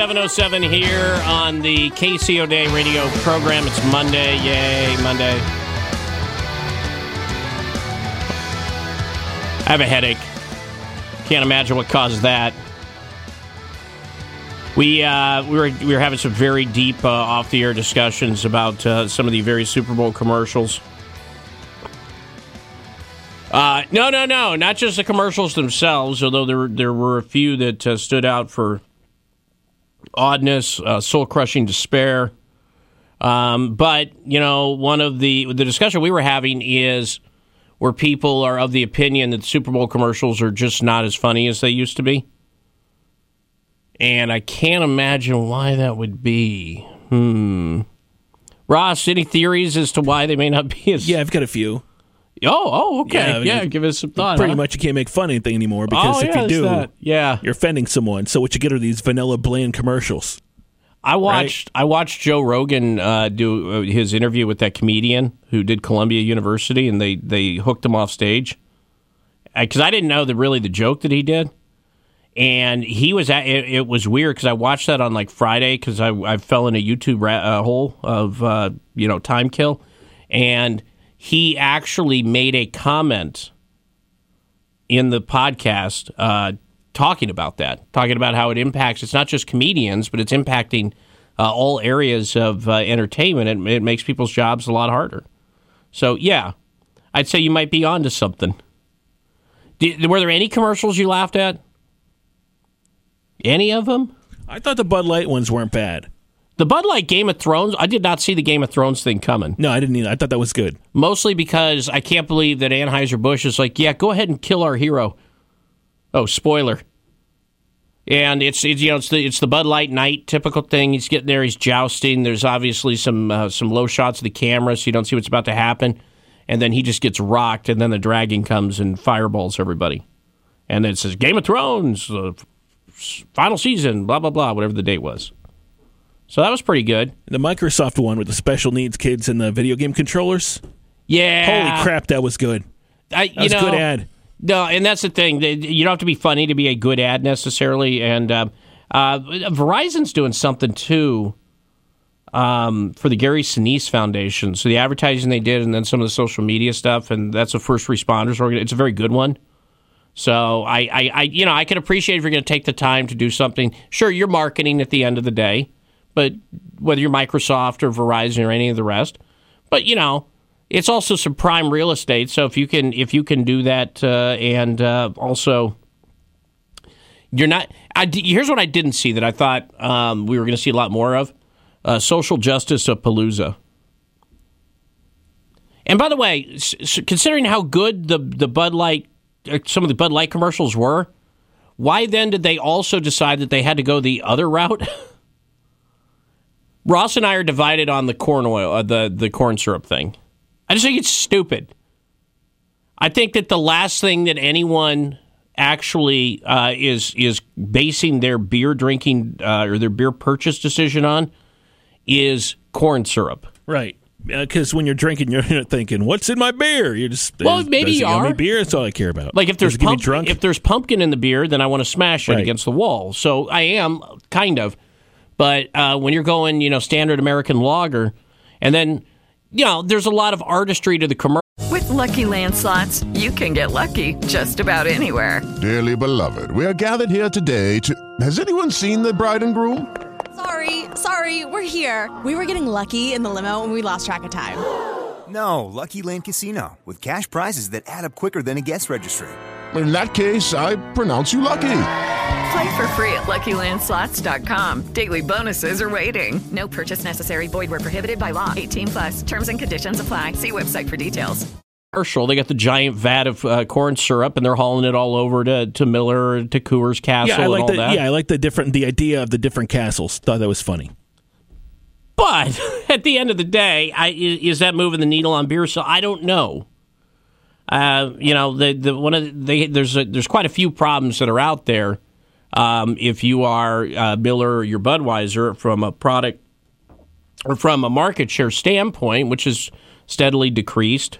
7.07 here on the Casey O'Day radio program. It's Monday. Yay, Monday. I have a headache. Can't imagine what caused that. We uh, we were we were having some very deep uh, off the air discussions about uh, some of the very Super Bowl commercials. Uh, no, no, no, not just the commercials themselves. Although there there were a few that uh, stood out for oddness, uh, soul crushing despair. Um, but you know, one of the the discussion we were having is where people are of the opinion that Super Bowl commercials are just not as funny as they used to be. And I can't imagine why that would be. Hmm. Ross, any theories as to why they may not be as? Yeah, I've got a few. Oh, oh, okay. Yeah, give us some thought. Pretty huh? much, you can't make fun of anything anymore because Oh, if yeah, you do, that. yeah, you're offending someone. So what you get are these vanilla bland commercials. I watched I watched Joe Rogan uh, do uh, his interview with that comedian who did Columbia University, and they they hooked him off stage because I didn't know the really the joke that he did, and he was at it, it was weird because I watched that on like Friday because I I fell in a YouTube ra- uh, hole of uh, you know time kill, and he actually made a comment in the podcast uh, talking about that, talking about how it impacts. It's not just comedians, but it's impacting uh, all areas of uh, entertainment. It, it makes people's jobs a lot harder. So yeah, I'd say you might be onto something. Did, were there any commercials you laughed at? Any of them? I thought the Bud Light ones weren't bad. The Bud Light Game of Thrones, I did not see the Game of Thrones thing coming. No, I didn't either. I thought that was good. Mostly because I can't believe that Anheuser-Busch is like, yeah, go ahead and kill our hero. Oh, spoiler. And it's, it's you know it's the it's the Bud Light knight typical thing. He's getting there, he's jousting. There's obviously some uh, some low shots of the camera, so you don't see what's about to happen. And then he just gets rocked, and then the dragon comes and fireballs everybody. And then it says Game of Thrones, uh, final season, blah blah blah, whatever the date was. So that was pretty good. The Microsoft one with the special needs kids and the video game controllers. Yeah. Holy crap, that was good. I, That was a know, good ad. No, and that's the thing. You don't have to be funny to be a good ad necessarily. And uh, uh, Verizon's doing something too um, for the Gary Sinise Foundation. So the advertising they did, and then some of the social media stuff, and that's a first responders organ. It's a very good one. So I, I, I you know, I can appreciate if you're going to take the time to do something. Sure, you're marketing at the end of the day, but whether you're Microsoft or Verizon or any of the rest, but you know, it's also some prime real estate. So if you can, if you can do that, uh, and uh, also, you're not. I, here's what I didn't see that I thought um, we were going to see a lot more of: uh, social justice of Palooza. And by the way, s- considering how good the the Bud Light, uh, some of the Bud Light commercials were, why then did they also decide that they had to go the other *laughs* route? Ross and I are divided on the corn oil, uh, the the corn syrup thing. I just think it's stupid. I think that the last thing that anyone actually uh, is is basing their beer drinking uh, or their beer purchase decision on is corn syrup. Right. Because when you're drinking, *laughs* you're thinking, "What's in my beer?" You're just Well, "There's- maybe you are. beer. That's all I care about. Like if there's Does it get me pump- if there's pumpkin in the beer, then I want to smash it Right. against the wall. So I am kind of, but uh, when you're going, you know, standard American lager, and then you know, there's a lot of artistry to the commercial. With Lucky Land slots, you can get lucky just about anywhere. Dearly beloved, we are gathered here today to. Has anyone seen the bride and groom? Sorry, sorry, we're here. We were getting lucky in the limo and we lost track of time. No, Lucky Land Casino, with cash prizes that add up quicker than a guest registry. In that case, I pronounce you lucky. Play for free at LuckyLandSlots.com. Daily bonuses are waiting. No purchase necessary. Void where prohibited by law. 18 plus. Terms and conditions apply. See website for details. commercial. They got the giant vat of uh, corn syrup, and they're hauling it all over to, to Miller, to Coors Castle, yeah, I like and all the that. yeah, I like the different the idea of the different castles. Thought that was funny. But *laughs* at the end of the day, I, is that moving the needle on beer? So I don't know. Uh, you know, the the one of the, they, there's a, there's quite a few problems that are out there. Um, if you are uh, Miller or your Budweiser from a product or from a market share standpoint, which is steadily decreased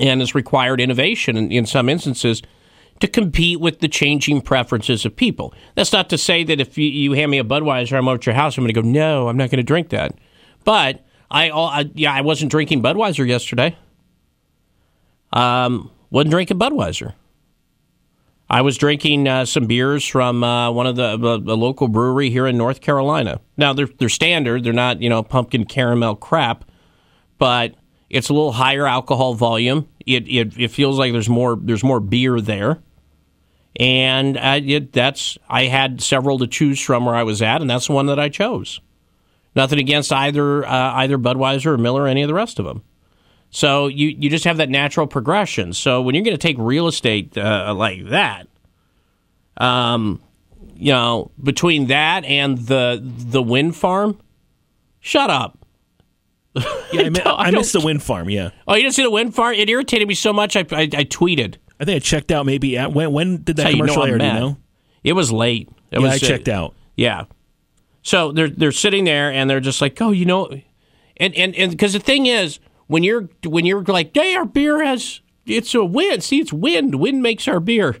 and has required innovation in, in some instances to compete with the changing preferences of people. That's not to say that if you, you hand me a Budweiser, I'm over at your house, I'm going to go, no, I'm not going to drink that. But I, I, yeah, I wasn't drinking Budweiser yesterday. Um, wasn't drinking Budweiser. I was drinking uh, some beers from uh, one of the a local brewery here in North Carolina. Now they're they're standard. They're not you know pumpkin caramel crap, but it's a little higher alcohol volume. It it, it feels like there's more there's more beer there, and uh, it, that's I had several to choose from where I was at, and that's the one that I chose. Nothing against either uh, either Budweiser or Miller or any of the rest of them. So you, you just have that natural progression. So when you're going to take real estate uh, like that, um, you know, between that and the the wind farm, shut up. Yeah, I, *laughs* I I missed the wind farm. Yeah, Oh, you didn't see the wind farm? It irritated me so much. I I, I tweeted. I think I checked out. Maybe at when when did that That's how you know commercial air? You know? It was late. It Yeah, was, I checked out. Yeah. So they're they're sitting there and they're just like, oh, you know, and and and because the thing is, when you're when you're like, hey, our beer has it's a wind. See, it's wind. Wind makes our beer.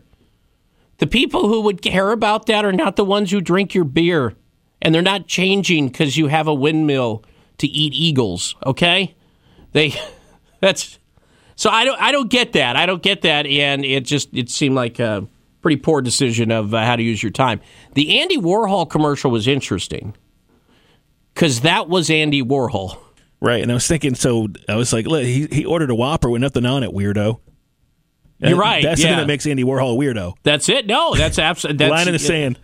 The people who would care about that are not the ones who drink your beer, and they're not changing because you have a windmill to eat eagles. Okay, they *laughs* that's so I don't I don't get that. I don't get that, and it just it seemed like a pretty poor decision of uh, how to use your time. The Andy Warhol commercial was interesting because that was Andy Warhol. Right, and I was thinking, so I was like, look, he he ordered a Whopper with nothing on it, weirdo. You're right, That's yeah. something that makes Andy Warhol a weirdo. That's it. No, that's absolutely *laughs* Line in the sand.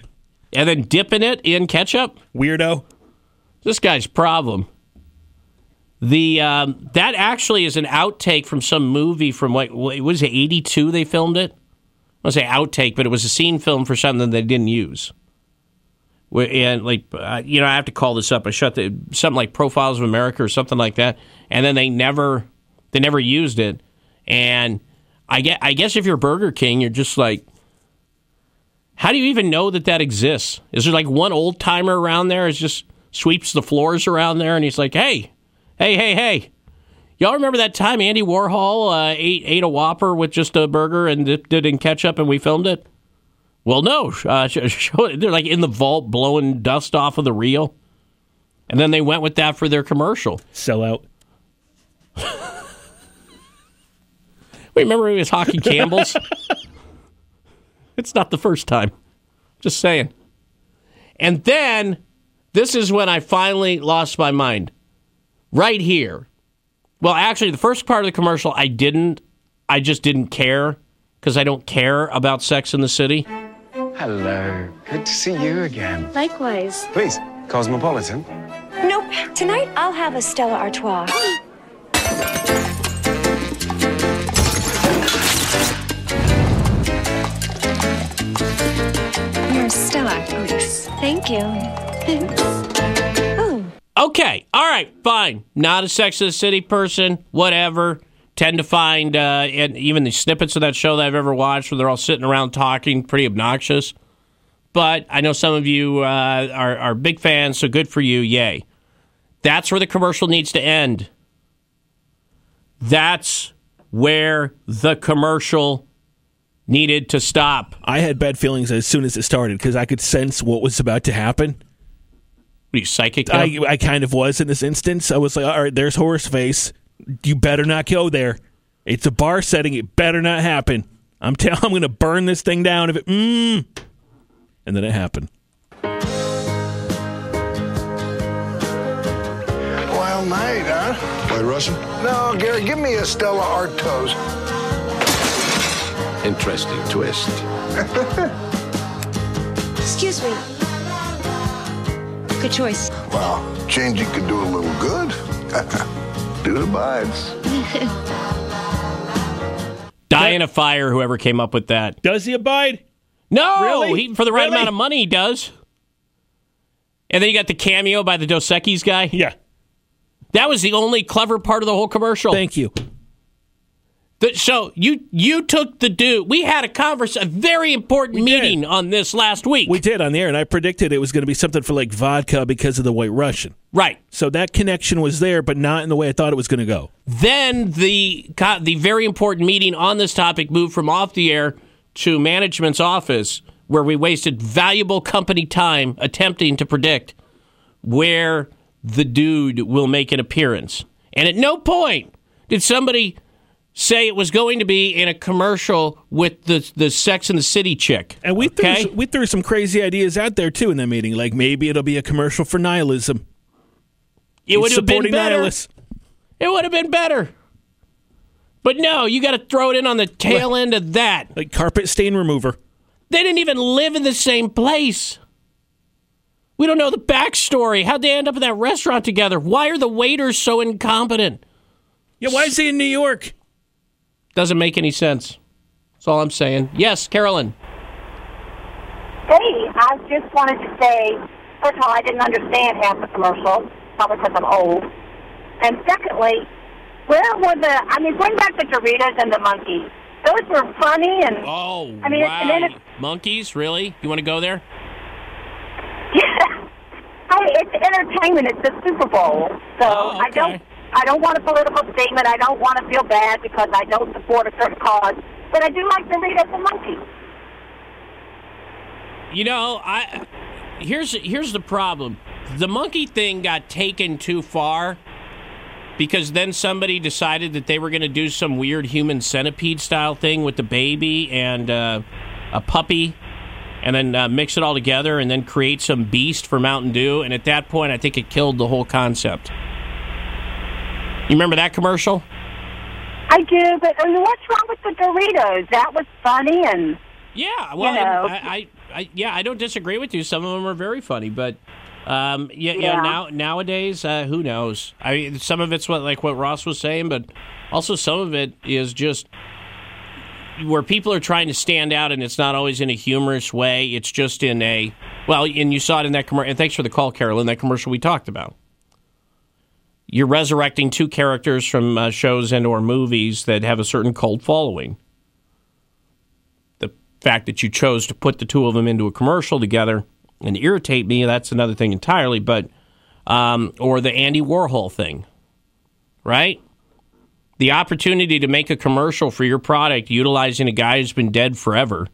and then dipping it in ketchup. Weirdo. This guy's problem. The um, that actually is an outtake from some movie from what was it? Eighty two. They filmed it. I say outtake, but it was a scene film for something they didn't use. And like uh, you know, I have to call this up. I shut the something like Profiles of America or something like that, and then they never they never used it. And I get I guess if you're Burger King, you're just like, how do you even know that that exists? Is there like one old timer around there? Is just sweeps the floors around there, and he's like, hey, hey, hey, hey. Y'all remember that time Andy Warhol uh, ate ate a Whopper with just a burger and dipped it in ketchup, and we filmed it? Well, no. Uh, *laughs* they're like in the vault blowing dust off of the reel, and then they went with that for their commercial. Sell out. *laughs* Remember it was Hockey Campbell's? *laughs* it's not the first time. Just saying. And then this is when I finally lost my mind. Right here. Well, actually, the first part of the commercial, I didn't. I just didn't care because I don't care about Sex in the City. Hello. Good to see you again. Likewise. Please, Cosmopolitan. Nope. Tonight I'll have a Stella Artois. Your Stella, please. Thank you. Okay, all right, fine. Not a Sex in the City person, whatever. Tend to find, uh, and even the snippets of that show that I've ever watched where they're all sitting around talking, pretty obnoxious. But I know some of you uh, are, are big fans, so good for you, yay. That's where the commercial needs to end. That's where the commercial needed to stop. I had bad feelings as soon as it started because I could sense what was about to happen. What are you psychic? I, now? I kind of was in this instance. I was like, all right, there's Horseface. You better not go there. It's a bar setting. It better not happen. I'm telling. *laughs* I'm going to burn this thing down if it. Mm. And then it happened. Well, night, huh? White Russian? No, Gary, give me a Stella Artois. Interesting twist. *laughs* Excuse me. Good choice. Well, changing could do a little good. *laughs* Dude abides. *laughs* Die in a fire, whoever came up with that. Does he abide? No, Really? he, for the right Really? amount of money, he does. And then you got the cameo by the Dos Equis guy. Yeah. That was the only clever part of the whole commercial. Thank you. The- so you you took the dude. We had a converse, a very important meeting on this last week. We did on the air, and I predicted it was going to be something for like vodka because of the White Russian. Right. So that connection was there, but not in the way I thought it was going to go. Then the the very important meeting on this topic moved from off the air to management's office, where we wasted valuable company time attempting to predict where the dude will make an appearance. And at no point did somebody say it was going to be in a commercial with the the Sex and the City chick. And we threw, Okay. some- we threw some crazy ideas out there too in that meeting. Like maybe it'll be a commercial for nihilism. It would have been better. nihilists. It would have been better. But no, you got to throw it in on the tail end of that. Like carpet stain remover. They didn't even live in the same place. We don't know the backstory. How'd they end up in that restaurant together? Why are the waiters so incompetent? Yeah, why is he in New York? Doesn't make any sense. That's all I'm saying. Yes, Carolyn. Hey, I just wanted to say, first of all, I didn't understand half the commercial, probably because I'm old. And secondly, where were the, I mean, bring back the Doritos and the monkeys. Those were funny and, Oh, I mean, wow. and it's, Monkeys, really? You want to go there? *laughs* Yeah. I it's entertainment. It's the Super Bowl, so Oh, I don't. I don't want a political statement. I don't want to feel bad because I don't support a certain cause. But I do like Doritos and monkey. You know, I here's here's the problem. The monkey thing got taken too far because then somebody decided that they were going to do some weird human centipede style thing with the baby and uh, a puppy and then uh, mix it all together and then create some beast for Mountain Dew and at that point I think it killed the whole concept. You remember that commercial? I do, but I mean, what's wrong with the Doritos? That was funny and Yeah, well, you know. I, I, I, yeah, I don't disagree with you. Some of them are very funny, but um, yeah, yeah. Yeah. now nowadays, uh, who knows? I mean, some of it's what like what Ross was saying, but also some of it is just where people are trying to stand out, and it's not always in a humorous way. It's just in a well, and you saw it in that commercial. And thanks for the call, Carolyn. That commercial we talked about, you're resurrecting two characters from uh, shows and or movies that have a certain cult following The fact that you chose to put the two of them into a commercial together and irritate me, that's another thing entirely. But, um, or the Andy Warhol thing, right? The opportunity to make a commercial for your product utilizing a guy who's been dead forever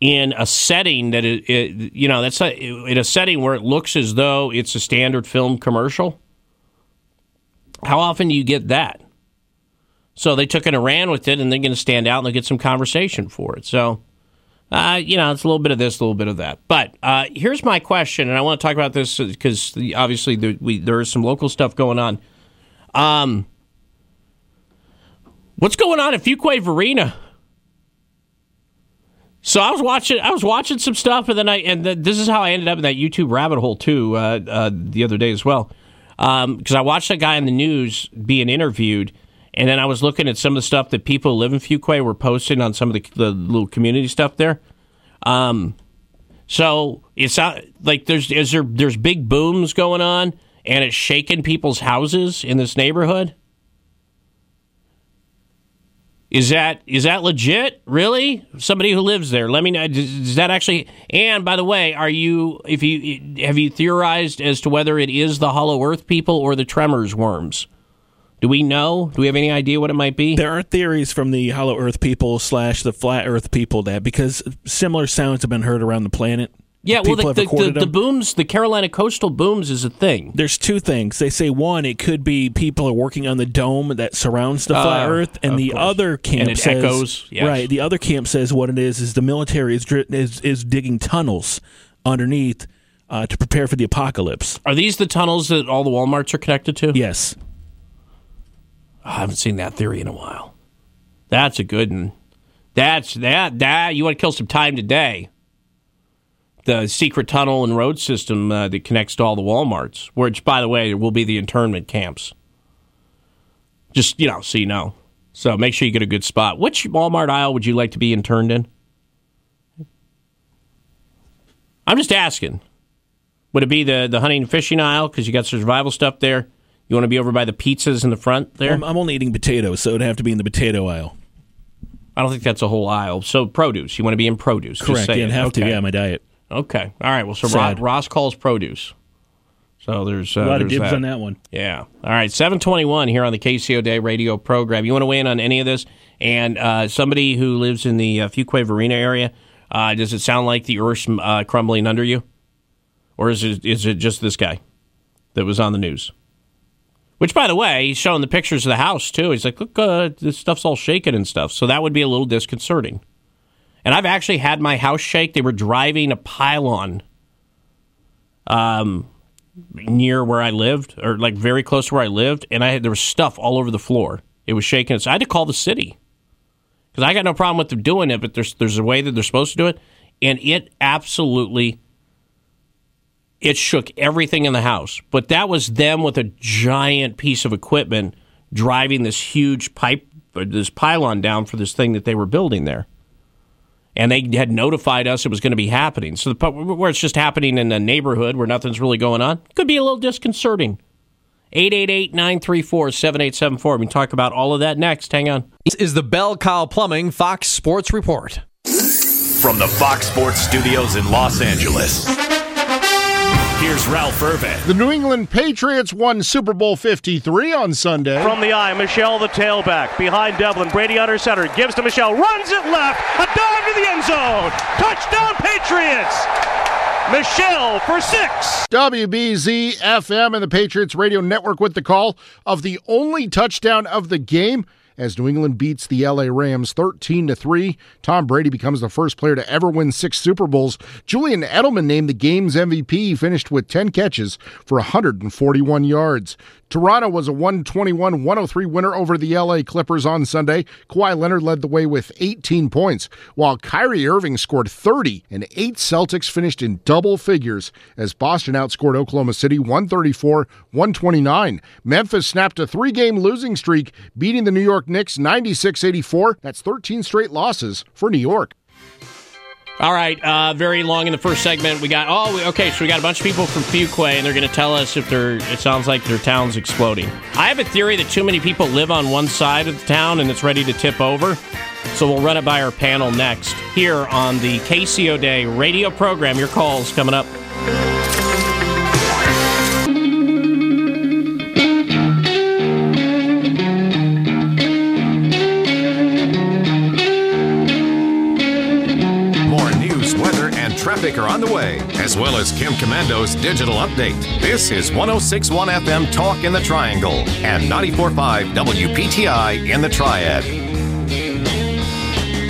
in a setting that it, it you know, that's a, in a setting where it looks as though it's a standard film commercial. How often do you get that? So they took it and ran with it, and they're going to stand out and they'll get some conversation for it. So, uh, you know, it's a little bit of this, a little bit of that. But uh, here's my question, and I want to talk about this because obviously there, we, there is some local stuff going on. Um, what's going on at Fuquay Varina? So I was watching, I was watching some stuff, and then I, and the, this is how I ended up in that YouTube rabbit hole too uh, uh, the other day as well, because I watched that guy on the news being interviewed. And then I was looking at some of the stuff that people who live in Fuquay were posting on some of the, the little community stuff there. Um, so it's not like there's is there there's big booms going on, and it's shaking people's houses in this neighborhood. Is that is that legit? Really? Somebody who lives there? Let me know. Does, that actually? And by the way, are you if you have you theorized as to whether it is the Hollow Earth people or the Tremors worms? Do we know? Do we have any idea what it might be? There are theories from the Hollow Earth people slash the Flat Earth people that because similar sounds have been heard around the planet. Yeah, well, the, the, the, the booms, the Carolina coastal booms is a thing. There's two things. They say one, it could be people are working on the dome that surrounds the flat Uh, Earth, and the course. other camp And says echoes, yes. right. The other camp says what it is is the military is is, is digging tunnels underneath uh, to prepare for the apocalypse. Are these the tunnels that all the WalMarts are connected to? Yes. I haven't seen that theory in a while. That's a good one. That's that that you want to kill some time today. The secret tunnel and road system uh, that connects to all the WalMarts, which, by the way, will be the internment camps. Just you know, so you know. So make sure you get a good spot. Which Walmart aisle would you like to be interned in? I'm just asking. Would it be the the hunting and fishing aisle because you got survival stuff there? You want to be over by the pizzas in the front there? I'm, I'm only eating potatoes, so it'd have to be in the potato aisle. I don't think that's a whole aisle. So produce. You want to be in produce. Correct. Yeah, have okay. to. Yeah, my diet. Okay. All right. Well, so Ro- Sad. Ross calls produce. So there's uh, a lot of dibs on that one. Yeah. All right. 721 here on the Casey O'Day radio program. You want to weigh in on any of this? And uh, somebody who lives in the uh, Fuquay Varina area, uh, does it sound like the earth's uh, crumbling under you? Or is it, is it just this guy that was on the news? Which, by the way, he's showing the pictures of the house, too. He's like, look, uh, this stuff's all shaken and stuff. So that would be a little disconcerting. And I've actually had my house shake. They were driving a pylon um, near where I lived, or like very close to where I lived, and I had there was stuff all over the floor. It was shaking. So I had to call the city because I got no problem with them doing it, but there's there's a way that they're supposed to do it, and it absolutely it shook everything in the house. But that was them with a giant piece of equipment driving this huge pipe, this pylon down for this thing that they were building there and they had notified us it was going to be happening. So the, where it's just happening in a neighborhood where nothing's really going on could be a little disconcerting. 888-934-7874. We can talk about all of that next. Hang on. This is the Bell Kyle Plumbing Fox Sports Report. From the Fox Sports Studios in Los Angeles, Here's Ralph Irvin. The New England Patriots won Super Bowl 53 on Sunday. From the eye, Michel, the tailback. Behind Develin, Brady under center. Gives to Michel. Runs it left. A dive to the end zone. Touchdown, Patriots. Michel for six. WBZ FM and the Patriots radio network with the call of the only touchdown of the game as New England beats the LA Rams 13 to 3. Tom Brady becomes the first player to ever win 6 Super Bowls. Julian Edelman named the game's MVP, he finished with 10 catches for 141 yards. Toronto was a 121 103 winner over the LA Clippers on Sunday. Kawhi Leonard led the way with 18 points, while Kyrie Irving scored 30, and eight Celtics finished in double figures as Boston outscored Oklahoma City 134 129. Memphis snapped a three game losing streak, beating the New York Knicks 96 84. That's 13 straight losses for New York. All right, uh, very long in the first segment. We got oh, we- okay, so we got a bunch of people from Fuquay, and they're going to tell us if they're. It sounds like their town's exploding. I have a theory that too many people live on one side of the town and it's ready to tip over. So we'll run it by our panel next here on the Casey O'Day radio program. Your calls coming up. Are on the way, as well as Kim Komando's digital update. This is 1061 FM Talk in the Triangle and 945 WPTI in the Triad.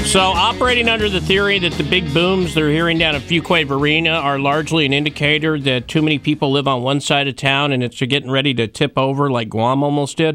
So, operating under the theory that the big booms they're hearing down at Fuquay Varina are largely an indicator that too many people live on one side of town and it's getting ready to tip over like Guam almost did.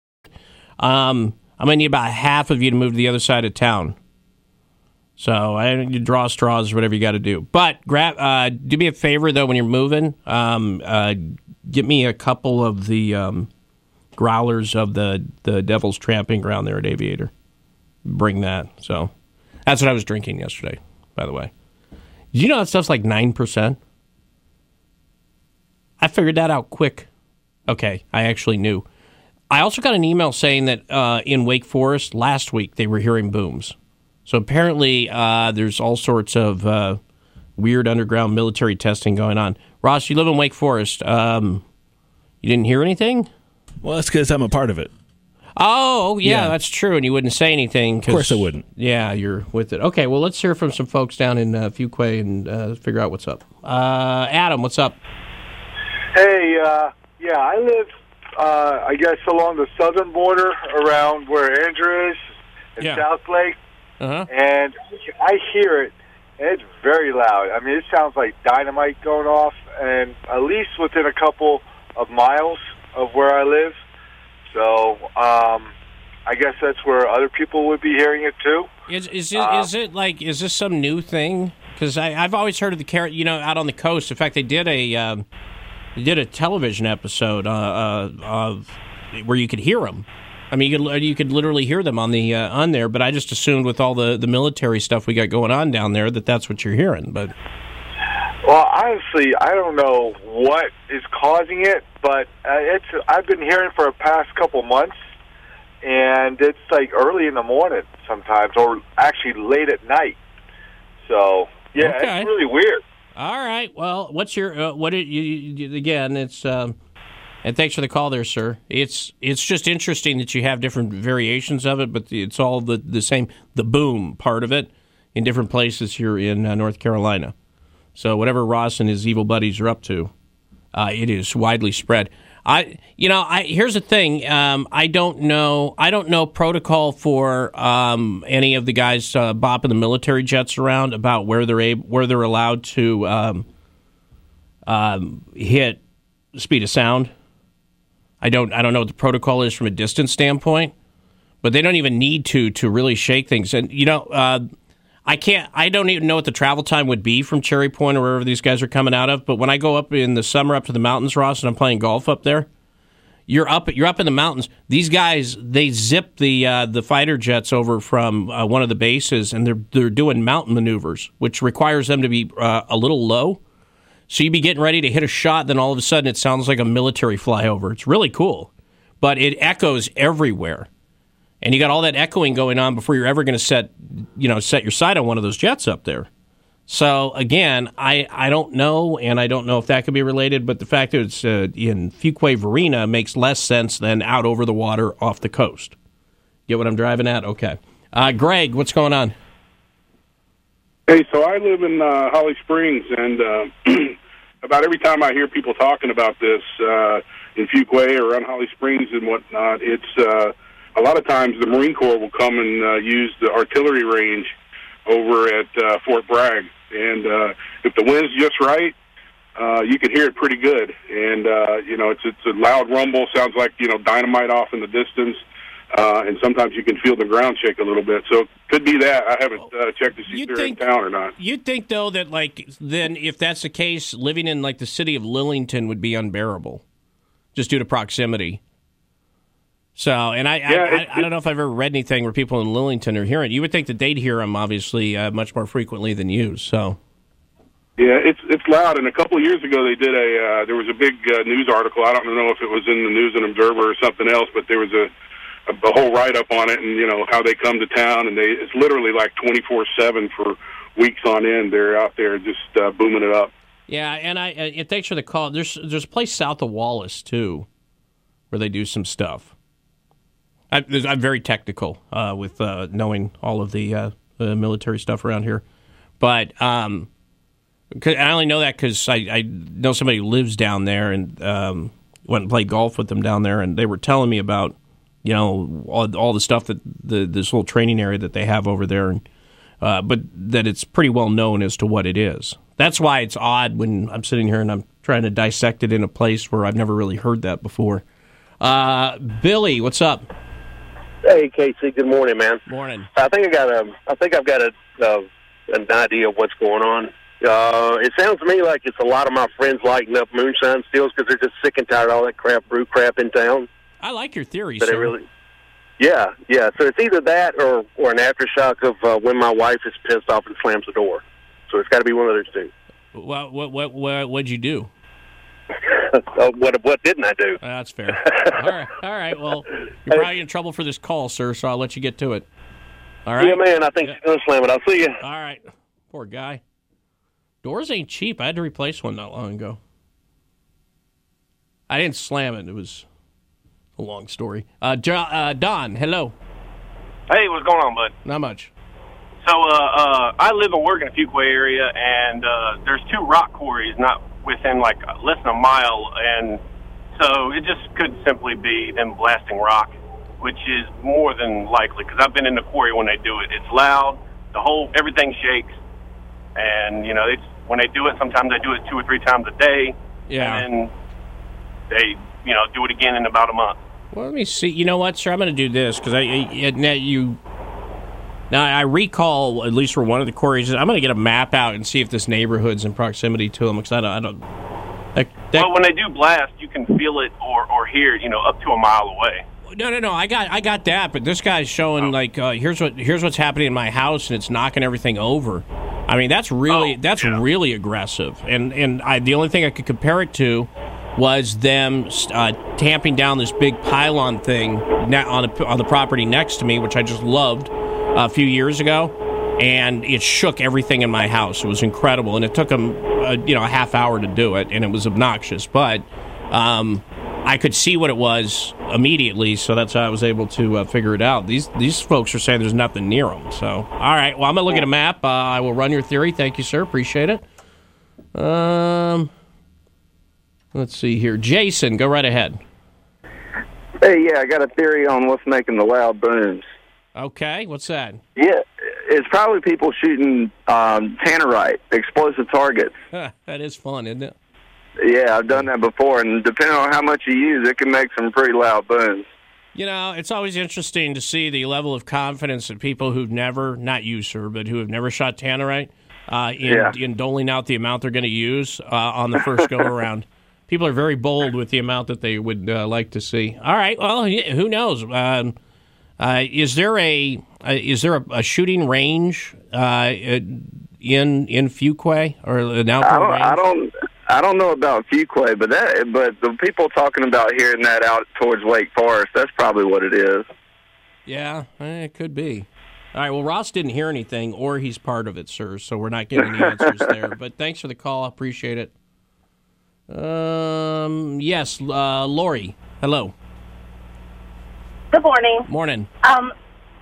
Um, I'm going to need about half of you to move to the other side of town. So I you draw straws whatever you got to do. But grab, uh, do me a favor though when you're moving. Um, uh, get me a couple of the um, growlers of the the Devil's Tramping Ground there at Aviator. Bring that. So that's what I was drinking yesterday. By the way, did you know that stuff's like nine percent? I figured that out quick. Okay, I actually knew. I also got an email saying that uh, in Wake Forest last week they were hearing booms. So apparently uh, there's all sorts of uh, weird underground military testing going on. Ross, you live in Wake Forest. Um, you didn't hear anything? Well, that's because I'm a part of it. Oh, yeah, Yeah. that's true. And you wouldn't say anything. Of course I wouldn't. Yeah, you're with it. Okay, well, let's hear from some folks down in uh, Fuquay and uh, figure out what's up. Uh, Adam, what's up? Hey, uh, yeah, I live, uh, I guess, along the southern border around where Andrew is in Yeah. South Lake, Uh-huh. and I hear it, and it's very loud. I mean, it sounds like dynamite going off, and at least within a couple of miles of where I live. So, um, I guess that's where other people would be hearing it too. Is is it, Uh, is it like is this some new thing? Because I've always heard of the carrot, you know, out on the coast. In fact, they did a um, they did a television episode uh, uh, of where you could hear them. I mean, you could you could literally hear them on the uh, on there. But I just assumed with all the the military stuff we got going on down there that that's what you're hearing. But Well, honestly, I don't know what is causing it, but uh, it's I've been hearing for the past couple months, and it's like early in the morning sometimes, or actually late at night. So yeah, Okay. it's really weird. All right, well, what's your uh, what you, you, again? It's um, and thanks for the call there, sir. It's it's just interesting that you have different variations of it, but it's all the the same the boom part of it in different places here in uh, North Carolina. So whatever Ross and his evil buddies are up to, uh, it is widely spread. I, you know, I here's the thing. Um, I don't know. I don't know protocol for um, any of the guys uh, bopping the military jets around about where they're able, where they're allowed to um, um, hit speed of sound. I don't. I don't know what the protocol is from a distance standpoint, but they don't even need to to really shake things. And you know, uh, I can't. I don't even know what the travel time would be from Cherry Point or wherever these guys are coming out of. But when I go up in the summer up to the mountains, Ross, and I'm playing golf up there, you're up. You're up in the mountains. These guys they zip the uh, the fighter jets over from uh, one of the bases, and they're they're doing mountain maneuvers, which requires them to be uh, a little low. So you'd be getting ready to hit a shot, then all of a sudden it sounds like a military flyover. It's really cool, but it echoes everywhere and you got all that echoing going on before you're ever going to set you know set your sight on one of those jets up there. So again, I, I don't know, and I don't know if that could be related. But the fact that it's uh, in Fuquay Varina makes less sense than out over the water off the coast. Get what I'm driving at? Okay, uh, Greg, what's going on? Hey, so I live in uh, Holly Springs, and uh, *clears throat* about every time I hear people talking about this uh, in Fuquay or around Holly Springs and whatnot, it's uh, a lot of times the Marine Corps will come and uh, use the artillery range over at uh, Fort Bragg, and uh, if the wind's just right, uh, you can hear it pretty good. And uh, you know, it's it's a loud rumble, sounds like you know dynamite off in the distance. Uh, and sometimes you can feel the ground shake a little bit. So it could be that. I haven't uh, checked to see if they're think- in town or not. You'd think though that like then if that's the case, living in like the city of Lillington would be unbearable, just due to proximity. So, and I, Yeah, I, I, I don't know if I've ever read anything where people in Lillington are hearing. it. You would think that they'd hear them obviously uh, much more frequently than you. So, Yeah, it's it's loud. And a couple of years ago, they did a uh, there was a big uh, news article. I don't know if it was in the News and Observer or something else, but there was a a, a whole write up on it, and you know how they come to town, and they it's literally like twenty four seven for weeks on end. They're out there just uh, booming it up. yeah, and I, uh, thanks for the call. There's there's a place south of Wallace too, where they do some stuff. I, I'm very technical uh, with uh, knowing all of the uh, military stuff around here, but um, I only know that because I, I know somebody who lives down there and um, went and played golf with them down there, and they were telling me about you know all, all the stuff that the this little training area that they have over there, and uh, but that it's pretty well known as to what it is. That's why it's odd when I'm sitting here and I'm trying to dissect it in a place where I've never really heard that before. Uh, Billy, what's up? Hey, Casey. Good morning, man. Morning. I think I got a. I think I've got a, uh, an idea of what's going on. Uh, it sounds to me like it's a lot of my friends lighting up moonshine stills because they're just sick and tired of all that crap brew crap in town. I like your theory, But it really, yeah, yeah. So it's either that or or an aftershock of uh, when my wife is pissed off and slams the door. So it's got to be one of those two. What what what what what'd you do? *laughs* uh, *laughs* what what didn't I do? That's fair. all right, all right. Well, you're probably in trouble for this call, sir. So I'll let you get to it. All right. Yeah, man. I think she's gonna slam it. I'll see you. All right. Poor guy. Doors ain't cheap. I had to replace one not long ago. I didn't slam it. It was a long story. Uh, Jo- uh, Don, hello. Hey, what's going on, bud? Not much. So, uh, uh, I live and work in the Fuquay area, and uh, there's two rock quarries not within like less than a mile, and so it just could simply be them blasting rock, which is more than likely because I've been in the quarry when they do it. It's loud, the whole everything shakes, and you know it's when they do it. Sometimes they do it two or three times a day, Yeah. and they you know do it again in about a month. Well, let me see. You know what, sir? I'm going to do this because I, I you. Now I recall at least for one of the quarries. I'm going to get a map out and see if this neighborhood's in proximity to them because I don't. I don't that, that, well, when they do blast, you can feel it or or hear you know, up to a mile away. No, no, no. I got, I got that. But this guy's showing like, uh, here's what, here's what's happening in my house, and it's knocking everything over. I mean, that's really, that's really aggressive. And and I, the only thing I could compare it to was them uh, tamping down this big pylon thing on the on the property next to me, which I just loved a few years ago. And it shook everything in my house. It was incredible, and it took them, uh, you know, a half hour to do it, and it was obnoxious. But um, I could see what it was immediately, so that's how I was able to uh, figure it out. These these folks are saying there's nothing near them. So, all right, well, I'm gonna look at a map. Uh, I will run your theory. Thank you, sir. Appreciate it. Um, let's see here, Jason, go right ahead. Hey, yeah, I got a theory on what's making the loud booms. Okay, what's that? Yeah, it's probably people shooting um, tannerite, explosive targets. *laughs* that is fun, isn't it? Yeah, I've done that before, and depending on how much you use, it can make some pretty loud booms. You know, it's always interesting to see the level of confidence that people who've never, not you, sir, but who have never shot tannerite, uh, in, Yeah. in doling out the amount they're going to use uh, on the first go *laughs* around. People are very bold with the amount that they would uh, like to see. All right, well, who knows? Um, uh, is there a uh, is there a, a shooting range uh, in in Fuquay or an outdoor I don't, range? I don't, I don't know about Fuquay, but that, but the people talking about hearing that out towards Wake Forest, that's probably what it is. Yeah, eh, it could be. All right. Well, Ross didn't hear anything, or he's part of it, sir. So we're not getting any answers there. *laughs* But thanks for the call. I appreciate it. Um. Yes, uh, Lori. Hello. Good morning. Morning. Um,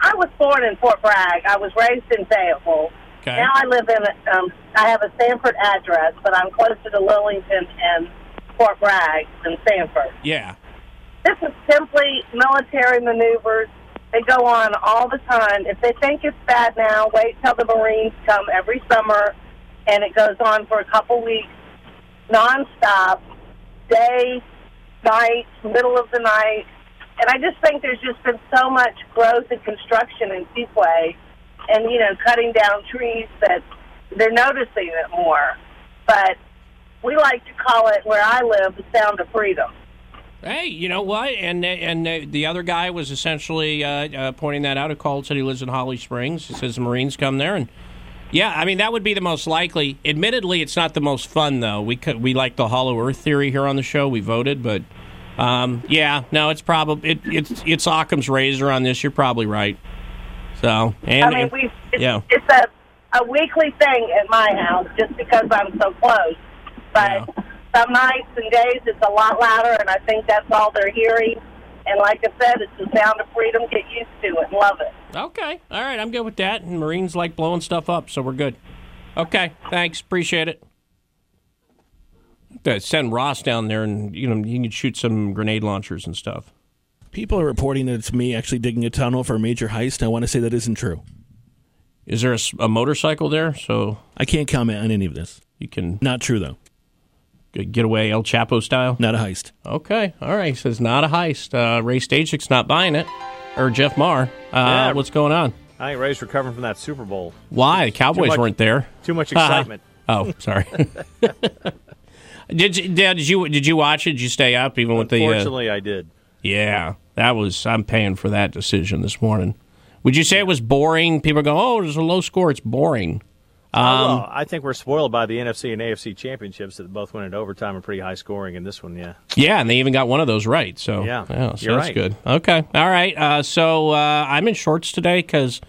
I was born in Fort Bragg. I was raised in Fayetteville. Okay. Now I live in. Um, I have a Sanford address, but I'm closer to Lillington and Fort Bragg than Sanford. Yeah. This is simply military maneuvers. They go on all the time. If they think it's bad now, wait till the Marines come every summer, and it goes on for a couple weeks, nonstop, day, night, middle of the night. And I just think there's just been so much growth and construction in Seaway, and you know, cutting down trees that they're noticing it more. But we like to call it where I live the sound of freedom. Hey, you know what? And and the other guy was essentially uh, uh, pointing that out. Who called said he lives in Holly Springs. He says the Marines come there, and yeah, I mean that would be the most likely. Admittedly, it's not the most fun though. We could, we like the Hollow Earth theory here on the show. We voted, but um, yeah, no, it's probably it, it's it's Occam's razor on this. You're probably right. So and I mean, we it's, yeah. it's a a weekly thing at my house just because I'm so close. But some nights and days it's a lot louder, and I think that's all they're hearing. And like I said, it's the sound of freedom. Get used to it love it. Okay. All right. I'm good with that. And Marines like blowing stuff up, so we're good. Okay. Thanks. Appreciate it. Uh, Send Ross down there, and you know he can shoot some grenade launchers and stuff. People are reporting that it's me actually digging a tunnel for a major heist. I want to say that isn't true. Is there a motorcycle there? So I can't comment on any of this. You can not true though. Get away El Chapo style. Not a heist. Okay. All right. He says not a heist. Uh, Ray Stagic's not buying it, or Jeff Marr. Uh, Yeah. What's going on? I think Ray's recovering from that Super Bowl. Why the Cowboys much- weren't there? too much *laughs* excitement. oh, sorry. *laughs* *laughs* did you Dad, did you did you watch it? Did you stay up even with the? Uh, Fortunately, I did. yeah, that was. I'm paying for that decision this morning. Would you say it was boring? People go, "Oh, there's a low score. It's boring." Um, well, I think we're spoiled by the NFC and AFC championships that both went into overtime and pretty high scoring. In this one, yeah. Yeah, and they even got one of those right. So Yeah, so you're that's right. good. Okay, all right. Uh, so uh, I'm in shorts today because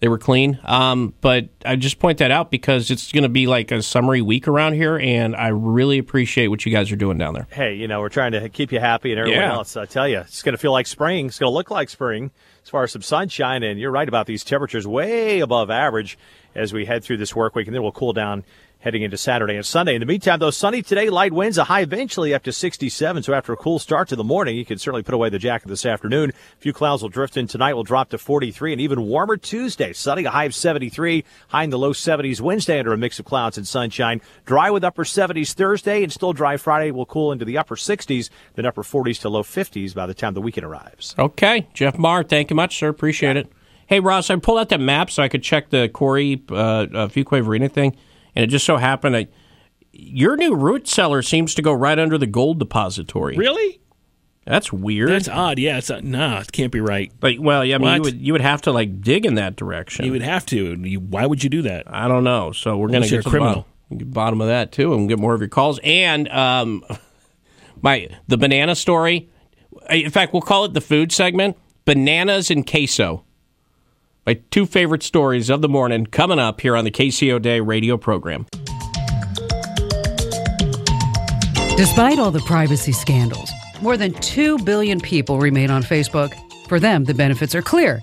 they were clean. Um, but I just point that out because it's going to be like a summery week around here, and I really appreciate what you guys are doing down there. Hey, you know, we're trying to keep you happy and everyone Yeah. else. I tell you, it's going to feel like spring. It's going to look like spring as far as some sunshine. And you're right about these temperatures way above average as we head through this work week. And then we'll cool down heading into Saturday and Sunday. In the meantime, though, sunny today, light winds, a high eventually up to 67. So after a cool start to the morning, you can certainly put away the jacket this afternoon. A few clouds will drift in tonight. Will drop to 43 and even warmer Tuesday. Sunny, a high of 73, high in the low 70s Wednesday under a mix of clouds and sunshine. Dry with upper 70s Thursday and still dry Friday. will cool into the upper 60s, then upper 40s to low 50s by the time the weekend arrives. Okay, Jeff Marr, thank you much, sir. Appreciate it. Hey, Ross, I pulled out that map so I could check the Corey uh, uh, Fuquay Varina thing, and it just so happened that your new root cellar seems to go right under the gold depository. Really? That's weird. That's odd. Yeah, it's uh, nah, it can't be right. Like, well, yeah, I mean, you would you would have to like dig in that direction. You would have to. You, why would you do that? I don't know. So we're going to Unless you're get to the criminal. bottom, bottom of that too, and get more of your calls. And um, *laughs* my the banana story. In fact, we'll call it the food segment: bananas and queso. My two favorite stories of the morning coming up here on the Casey O'Day radio program. Despite all the privacy scandals, more than 2 billion people remain on Facebook. For them, the benefits are clear.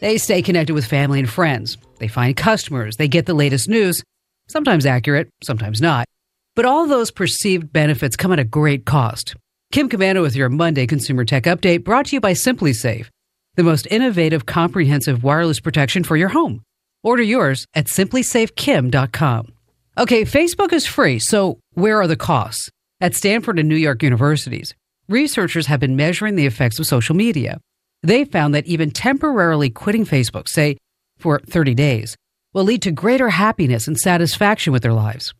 They stay connected with family and friends. They find customers. They get the latest news, sometimes accurate, sometimes not. But all those perceived benefits come at a great cost. Kim Komando with your Monday Consumer Tech Update brought to you by SimpliSafe, the most innovative comprehensive wireless protection for your home. Order yours at simplisafekim.com. Okay, Facebook is free, so where are the costs? At Stanford and New York universities, researchers have been measuring the effects of social media. They found that even temporarily quitting Facebook, say for 30 days, will lead to greater happiness and satisfaction with their lives.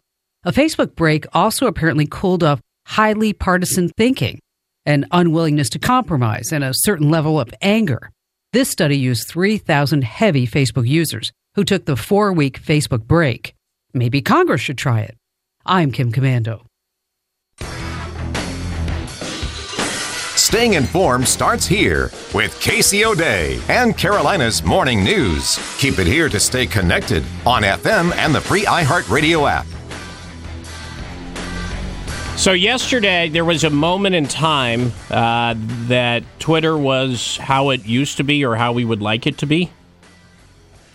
A Facebook break also apparently cooled off highly partisan thinking, an unwillingness to compromise, and a certain level of anger. This study used 3,000 heavy Facebook users who took the four week Facebook break. Maybe Congress should try it. I'm Kim Komando. Staying informed starts here with Casey O'Day and Carolina's Morning News. Keep it here to stay connected on FM and the free iHeartRadio app. So yesterday there was a moment in time uh, that Twitter was how it used to be or how we would like it to be,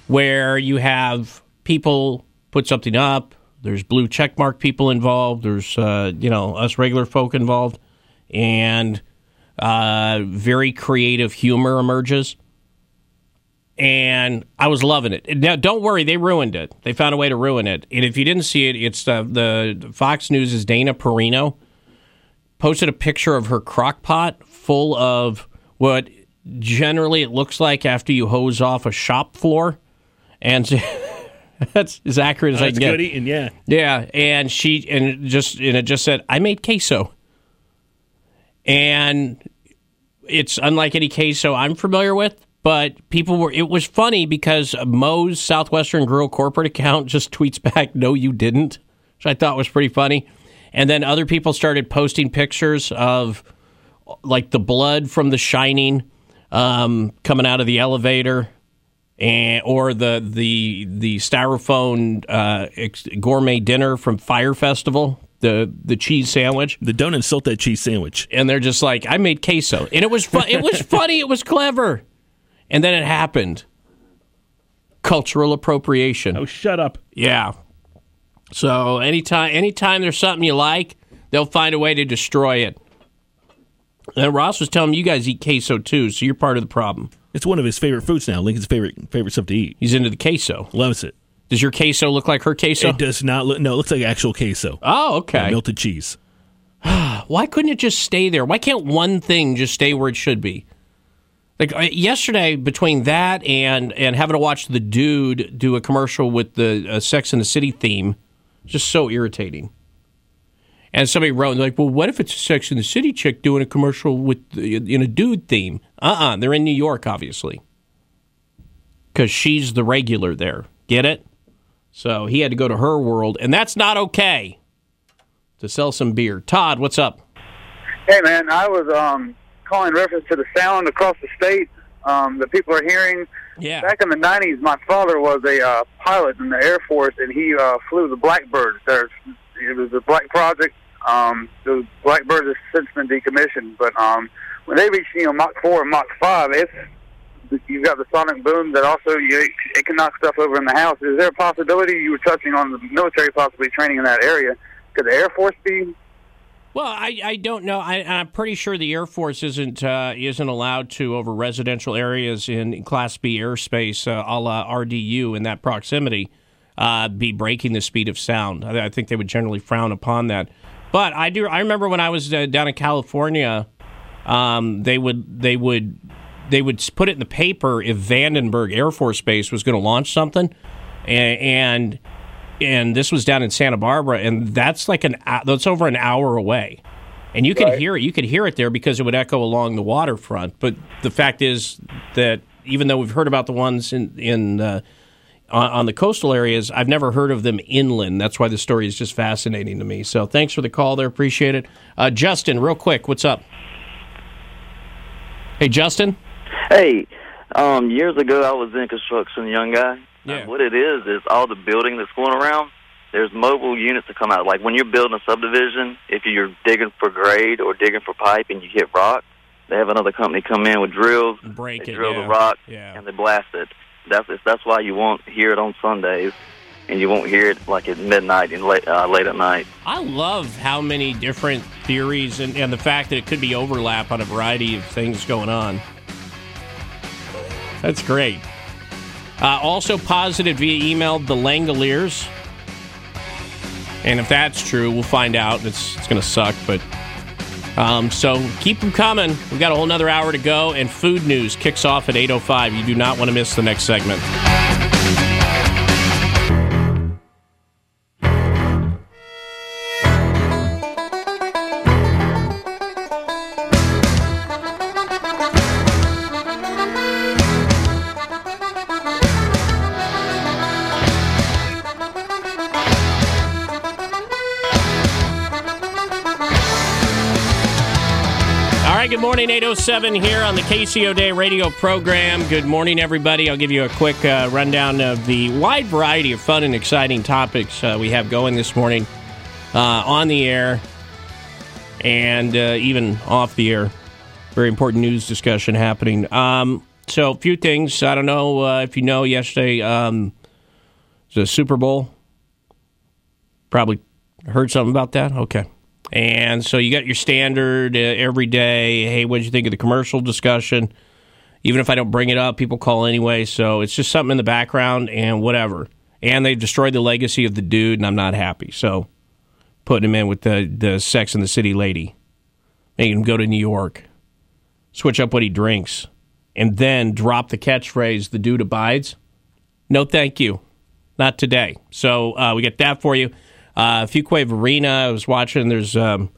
where you have people put something up. There's blue checkmark people involved. There's uh, you know us regular folk involved, and uh, very creative humor emerges. And I was loving it. Now, don't worry, they ruined it. They found a way to ruin it. And if you didn't see it, it's uh, the Fox News' Dana Perino posted a picture of her crock pot full of what generally it looks like after you hose off a shop floor. And *laughs* that's as accurate as Oh, I can get. good eating, yeah. Yeah, and she and just and it just said I made queso, and it's unlike any queso I'm familiar with. But people were. It was funny because Moe's Southwestern Grill corporate account just tweets back, "No, you didn't," which I thought was pretty funny. And then other people started posting pictures of like the blood from The Shining um, coming out of the elevator and or the the the styrofoam uh, ex- gourmet dinner from Fyre Festival, the the cheese sandwich. The don't insult that cheese sandwich. And they're just like, I made queso, and it was fun. it was *laughs* funny. It was clever, and then it happened. Cultural appropriation. Oh, shut up. Yeah. So anytime anytime there's something you like, they'll find a way to destroy it. And Ross was telling me you guys eat queso too, so you're part of the problem. It's one of his favorite foods now. Lincoln's favorite favorite stuff to eat. He's into the queso. Loves it. Does your queso look like her queso? It does not look. No, it looks like actual queso. Oh, okay. Melted cheese. *sighs* Why couldn't it just stay there? Why can't one thing just stay where it should be? Like yesterday, between that and and having to watch the dude do a commercial with the uh, Sex and the City theme, just so irritating. And somebody wrote like, "Well, what if it's a Sex and the City chick doing a commercial with in a dude theme?" Uh, uh-uh, uh, they are in New York, obviously, because she's the regular there. Get it? So he had to go to her world, and that's not okay. To sell some beer. Todd, what's up? Hey man, I was um calling in reference to the sound across the state um, that people are hearing. Yeah. Back in the '90s, my father was a uh, pilot in the Air Force, and he uh, flew the Blackbird. There's, it was a Black Project. Um, the Blackbird has since been decommissioned, but um, when they reach you know Mach four and Mach five, it's you've got the sonic boom that also you, it can knock stuff over in the house. Is there a possibility you were touching on the military possibly training in that area? Could the Air Force be Well, I, I don't know. I, I'm pretty sure the Air Force isn't uh, isn't allowed to over residential areas in Class B airspace, uh, a la RDU, in that proximity, uh, be breaking the speed of sound. I, I think they would generally frown upon that. But I do. I remember when I was uh, down in California, um, they would they would they would put it in the paper if Vandenberg Air Force Base was going to launch something, and, and and this was down in Santa Barbara, and that's like an that's over an hour away, and you could Right. hear it. You could hear it there because it would echo along the waterfront. But the fact is that even though we've heard about the ones in in uh, on, on the coastal areas, I've never heard of them inland. That's why the story is just fascinating to me. So thanks for the call there. Appreciate it. Uh, Justin, real quick, what's up? Hey, Justin. Hey, um, years ago I was in construction, young guy. Yeah. what it is is all the building that's going around. There's mobile units that come out. Like when you're building a subdivision, if you're digging for grade or digging for pipe and you hit rock, they have another company come in with drills. Break they it, drill yeah. the rock Yeah. and they blast it. That's that's why you won't hear it on Sundays, and you won't hear it like at midnight and late uh, late at night. I love how many different theories and, and the fact that it could be overlap on a variety of things going on. That's great. Uh, also posited via email the Langoliers. And if that's true, we'll find out. It's, it's going to suck, but Um, so keep them coming. We've got a whole nother hour to go, and food news kicks off at 8.05. You do not want to miss the next segment. 807 here on the Casey O'Day radio program. Good morning, everybody. I'll give you a quick uh, rundown of the wide variety of fun and exciting topics uh, we have going this morning uh, on the air and uh, even off the air. Very important news discussion happening. Um, so, a few things. I don't know uh, if you know, yesterday um, the Super Bowl. Probably heard something about that? Okay. And so you got your standard uh, every day. Hey, what did you think of the commercial discussion? Even if I don't bring it up, people call anyway. So it's just something in the background and whatever. And they've destroyed the legacy of the dude, and I'm not happy. So putting him in with the, the Sex and the City lady, making him go to New York, switch up what he drinks, and then drop the catchphrase, the dude abides. No, thank you. Not today. So uh, we got that for you. Uh, Fuquay Varina, I was watching. There's um,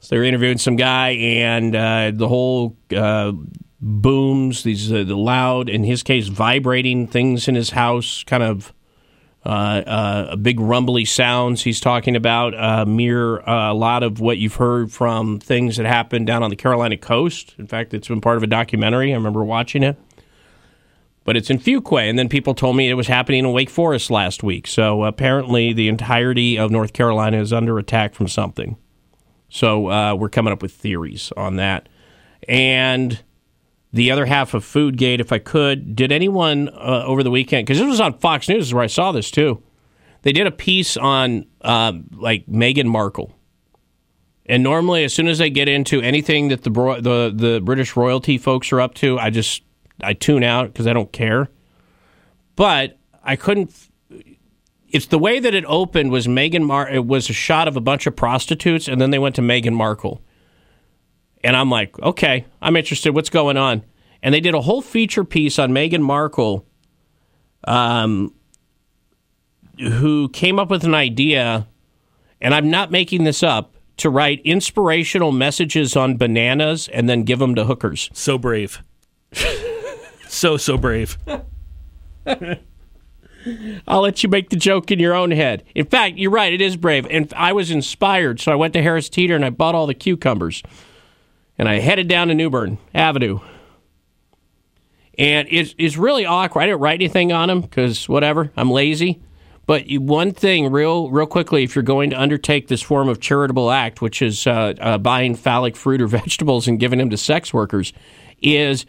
so they're interviewing some guy, and uh, the whole uh, booms, these uh, the loud, in his case, vibrating things in his house, kind of uh, uh, big rumbly sounds. He's talking about uh, mirror a lot of what you've heard from things that happened down on the Carolina coast. In fact, it's been part of a documentary. I remember watching it but it's in Fuquay. And then people told me it was happening in Wake Forest last week. So apparently, the entirety of North Carolina is under attack from something. So uh, we're coming up with theories on that. And the other half of Foodgate, if I could, did anyone uh, over the weekend? Because this was on Fox News, is where I saw this too. They did a piece on uh, like Meghan Markle. And normally, as soon as they get into anything that the the the British royalty folks are up to, I just I tune out because I don't care. But I couldn't. It's the way that it opened was Meghan Mar. It was a shot of a bunch of prostitutes, and then they went to Meghan Markle. And I'm like, okay, I'm interested. What's going on? And they did a whole feature piece on Meghan Markle, um, who came up with an idea, and I'm not making this up, to write inspirational messages on bananas and then give them to hookers. So brave. *laughs* so so brave. I'll let you make the joke in your own head. In fact, you're right; it is brave. And I was inspired, so I went to Harris Teeter and I bought all the cucumbers, and I headed down to New Bern Avenue. And it's it's really awkward. I didn't write anything on them because whatever, I'm lazy. But one thing, real real quickly, if you're going to undertake this form of charitable act, which is uh, uh, buying phallic fruit or *laughs* vegetables and giving them to sex workers, is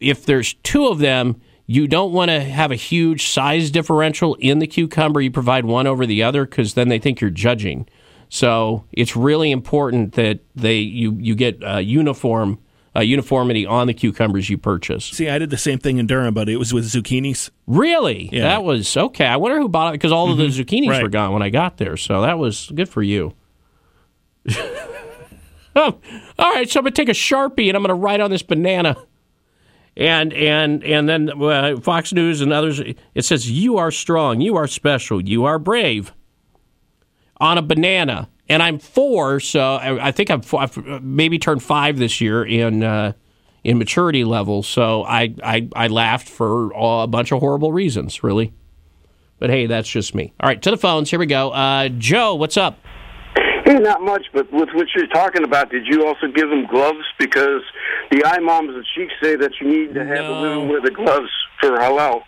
if there's two of them, you don't want to have a huge size differential in the cucumber. You provide one over the other because then they think you're judging. So it's really important that they you you get uh, uniform uh, uniformity on the cucumbers you purchase. See, I did the same thing in Durham, but it was with zucchinis. Really? Yeah. That was okay. I wonder who bought it because all of the Mhm. zucchinis Right. were gone when I got there. So that was good for you. Oh, *laughs* all right, so I'm gonna take a sharpie and I'm gonna write on this banana, and and and then uh, Fox News and others. It says you are strong, you are special, you are brave. On a banana, and I'm four, so I, I think I'm four, I've maybe turned five this year in uh, in maturity level. So I I, I laughed for a bunch of horrible reasons, really. But hey, that's just me. All right, to the phones. Here we go. Uh, Joe, what's up? Hey, not much, but with what you're talking about, did you also give them gloves? Because the imams and sheiks say that you need to have the women wear the gloves for halal.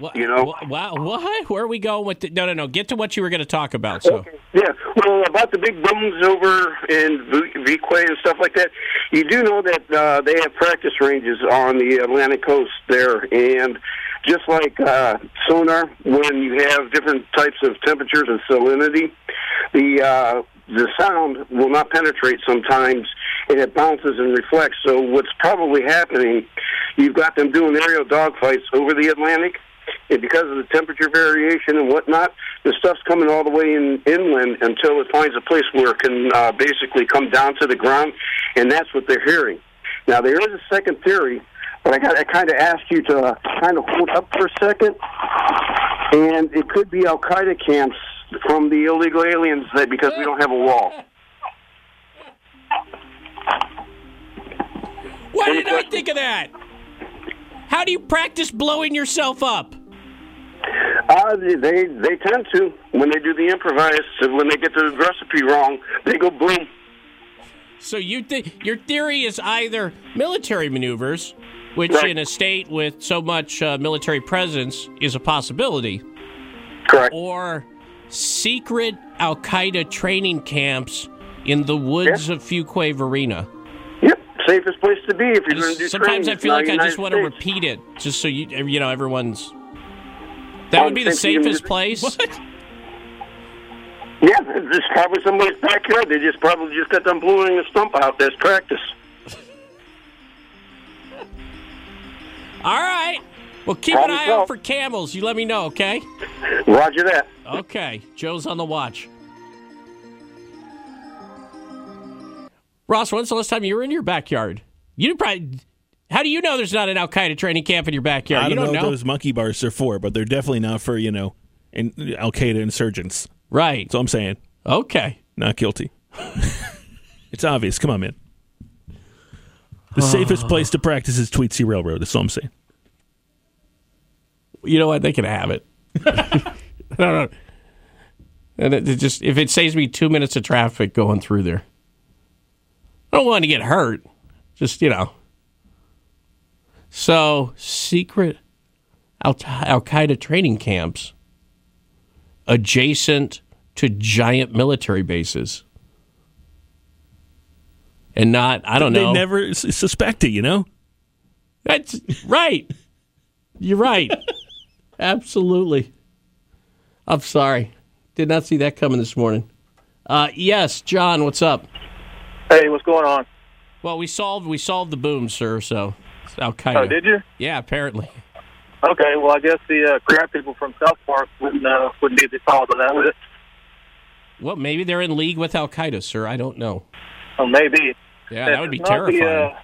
What, You know? Wow, what? Where are we going with? The, no, no, no. Get to what you were going to talk about. So, Yeah, well, about the big booms over in V- Viquay and stuff like that, you do know that uh, they have practice ranges on the Atlantic coast there, and just like uh, sonar, when you have different types of temperatures and salinity, the uh, the sound will not penetrate sometimes, and it bounces and reflects. So what's probably happening, you've got them doing aerial dogfights over the Atlantic, and because of the temperature variation and whatnot, the stuff's coming all the way in inland until it finds a place where it can uh, basically come down to the ground, and that's what they're hearing. Now there is a second theory, but I got I kind of asked you to kind of hold up for a second, and it could be Al Qaeda camps from the illegal aliens that because we don't have a wall. Why did I think of that? How do you practice blowing yourself up? Uh, they they they tend to when they do the improvise. and When they get the recipe wrong, they go boom. So you think your theory is either military maneuvers, which Right. in a state with so much uh, military presence is a possibility, correct, or secret Al Qaeda training camps in the woods of Fuquay Varina. Yep, safest place to be if you're going to do Sometimes I feel like I just want to repeat it, just so you you know everyone's. That Oh, would be the safest place. *laughs* Yeah, it's probably somebody's backyard. They just probably just got done blowing a stump out. That's practice. All right. Well, keep an Problem eye out for camels. You let me know, okay? Roger that. Okay. Joe's on the watch. Ross, when's the last time you were in your backyard? You probably. How do you know there's not an Al Qaeda training camp in your backyard? I you don't, don't know, know. what those monkey bars are for, but they're definitely not for you know, in, Al Qaeda insurgents. Right. So I'm saying. Okay. Not guilty. *laughs* it's obvious. Come on, man. The safest ah. place to practice is Tweetsie Railroad. That's all I'm saying. You know what? They can have it. I don't know. And it, it just if it saves me two minutes of traffic going through there, I don't want to get hurt. Just you know. So secret Al Qaeda training camps adjacent to giant military bases, and not I don't they know. They never suspect it, you know? That's right. You're right. Absolutely. I'm sorry. Did not see that coming this morning. Uh, yes, John, what's up? Hey, what's going on? Well, we solved we solved the boom, sir. So Al Qaeda. Oh, did you? Yeah, apparently. Okay, well, I guess the uh, crab people from South Park wouldn't uh, wouldn't be the cause of that, would it? Well, maybe they're in league with Al Qaeda, sir. I don't know. Oh, maybe. Yeah, If that would be not the, terrifying. uh,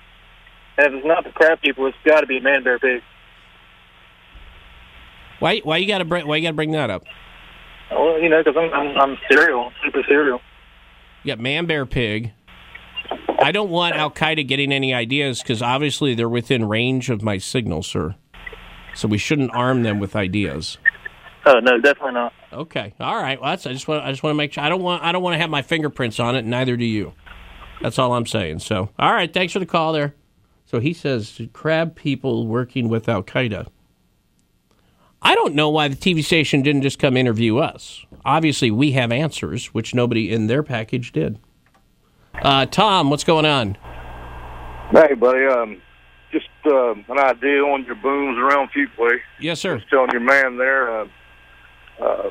if it's not the crab people, it's got to be man bear pig. Why why you got to bring why you got to bring that up? Well, you know, because I'm, I'm I'm cereal, super cereal. You got man, bear, pig. I don't want Al Qaeda getting any ideas because obviously they're within range of my signal, sir. So we shouldn't arm them with ideas. Oh no, definitely not. Okay. All right. Well, that's, I just want I just want to make sure I don't want I don't want to have my fingerprints on it. Neither do you. That's all I'm saying. So, all right. Thanks for the call there. So he says crab people working with Al Qaeda. I don't know why the TV station didn't just come interview us. Obviously, we have answers, which nobody in their package did. Uh, Tom, what's going on? Hey, buddy. Um, just uh, an idea on your booms around Fuquay. Yes, sir. Just telling your man there. Uh, uh,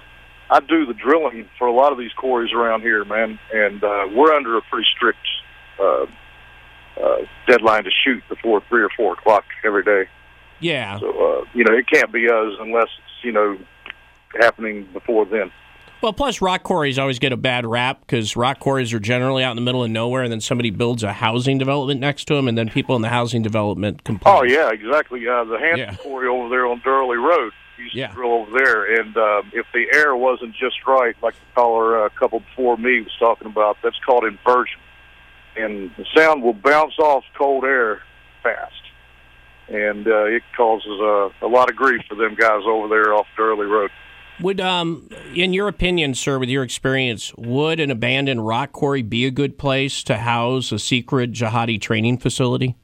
I do the drilling for a lot of these quarries around here, man, and uh, we're under a pretty strict uh, uh, deadline to shoot before three or four o'clock every day. Yeah. So uh, you know, it can't be us unless it's you know happening before then. Well, plus rock quarries always get a bad rap because rock quarries are generally out in the middle of nowhere, and then somebody builds a housing development next to them, and then people in the housing development complain. Oh yeah, exactly. Uh, the Hampton Yeah. Quarry over there on Durley Road. Used to drill over there, and um, if the air wasn't just right, like the caller uh, a couple before me was talking about, that's called inversion, and the sound will bounce off cold air fast, and uh, it causes uh, a lot of grief for them guys over there off Durley Road. Would, um, in your opinion, sir, with your experience, would an abandoned rock quarry be a good place to house a secret jihadi training facility?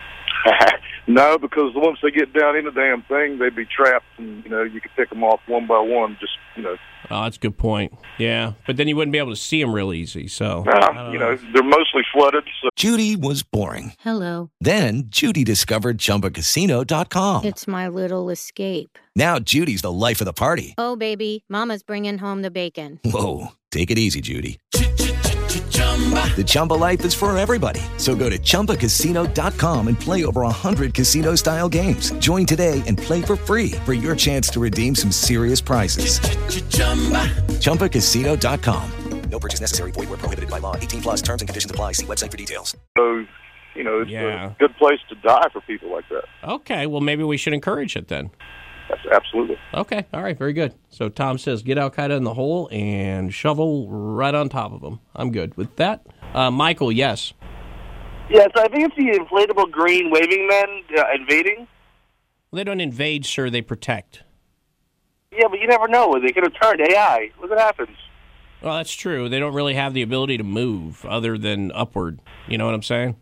*laughs* no, because once they get down in the damn thing, they'd be trapped, and you know you could pick them off one by one. Just you know, Oh, that's a good point. Yeah, but then you wouldn't be able to see them real easy. So, uh, you know they're mostly flooded. So Judy was boring. Hello. Then Judy discovered ChumbaCasino.com. It's my little escape. Now Judy's the life of the party. Oh, baby, Mama's bringing home the bacon. Whoa, take it easy, Judy. The Chumba life is for everybody. So go to ChumbaCasino.com and play over 100 casino style games. Join today and play for free for your chance to redeem some serious prizes. ChumbaCasino.com. No purchase necessary. Void where prohibited by law. 18 plus terms and conditions apply. See website for details. So, you know, it's Yeah. a good place to die for people like that. Okay, well, maybe we should encourage it then. Absolutely. Okay, all right, very good. So Tom says, get Al Qaeda in the hole and shovel right on top of them. I'm good with that. Uh, Michael, yes. Yes, I think it's the inflatable green waving men uh, invading. They don't invade, sir. They protect. Yeah, but you never know. They could have turned AI. Look what happens. Well, that's true. They don't really have the ability to move other than upward. You know what I'm saying?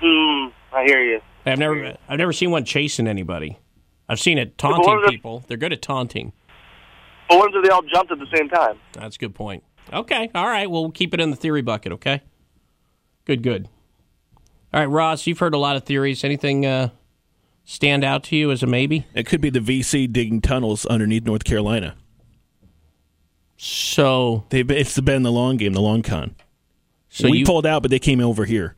Hmm, I hear you. I've never, I've never seen one chasing anybody. I've seen it taunting are the- people. They're good at taunting. But what if they all jumped at the same time? That's a good point. Okay, all right. Well, we'll keep it in the theory bucket. Okay. Good, good. All right, Ross. You've heard a lot of theories. Anything uh, stand out to you as a maybe? It could be the VC digging tunnels underneath North Carolina. So they've it's been the long game, the long con. So we you- pulled out, but they came over here.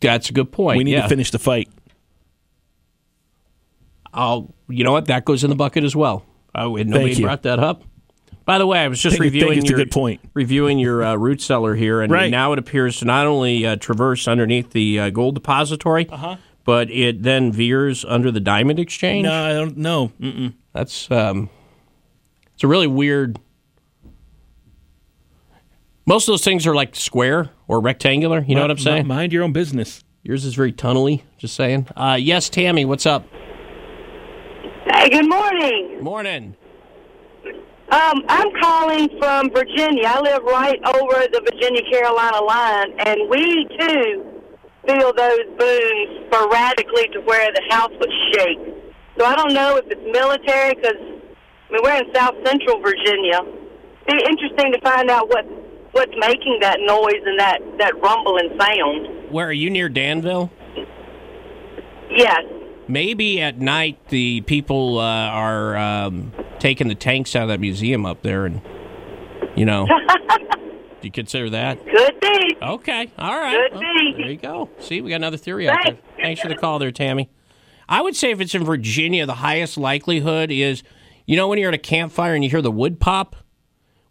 That's a good point. We need yeah. to finish the fight. I'll. You know what? That goes in the bucket as well. Oh, and nobody Thank you. brought that up. By the way, I was just Think- reviewing your good point. reviewing your uh, root cellar here, and Right. now it appears to not only uh, traverse underneath the uh, gold depository, Uh-huh. but it then veers under the diamond exchange. No, I don't know. That's um, it's a really weird. Most of those things are like square or rectangular. You know what I'm saying? Mind your own business. Yours is very tunnely. Just saying. Uh, yes, Tammy, what's up? Hey, good morning. Morning. Um, I'm calling from Virginia. I live right over the Virginia Carolina line, and we too feel those booms sporadically to where the house would shake. So I don't know if it's military because I mean we're in South Central Virginia. It'd Be interesting to find out what what's making that noise and that that rumbling sound. Where are you near Danville? Yes. Maybe at night the people uh, are um, taking the tanks out of that museum up there, and you know, *laughs* do you consider that? Could be. Okay, all right. Could Well, be. There you go. See, we got another theory out there. Thanks for the call, there, Tammy. I would say if it's in Virginia, the highest likelihood is, you know, when you're at a campfire and you hear the wood pop.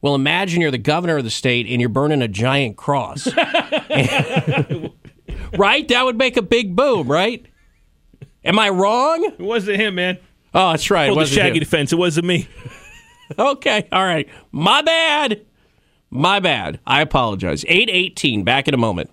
Well, imagine you're the governor of the state and you're burning a giant cross. *laughs* *laughs* right? That would make a big boom, right? Am I wrong? It wasn't him, man. Oh, that's right. It Pulled the wasn't shaggy him. defense. It wasn't me. *laughs* Okay, all right. My bad. My bad. I apologize. 818, back in a moment.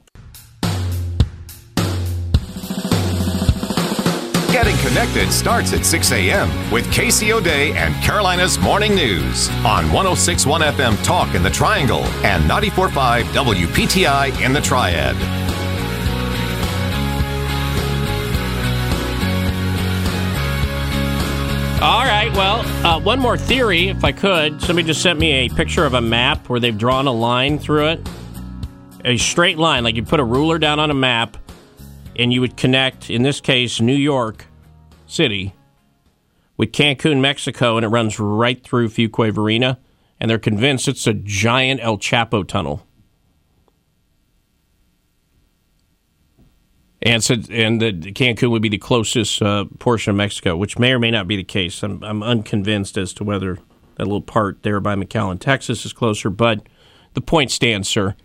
Getting connected starts at 6 a.m. with Casey O'Day and Carolina's Morning News on 1061 FM Talk in the Triangle and 94.5 WPTI in the Triad. All right. Well, uh, one more theory, if I could. Somebody just sent me a picture of a map where they've drawn a line through it. A straight line, like you put a ruler down on a map, and you would connect, in this case, New York City with Cancun, Mexico, and it runs right through Fuquay Varina. And they're convinced it's a giant El Chapo tunnel. And so, and the Cancun would be the closest uh, portion of Mexico, which may or may not be the case. I'm, I'm unconvinced as to whether that little part there by McAllen, Texas, is closer. But the point stands, sir.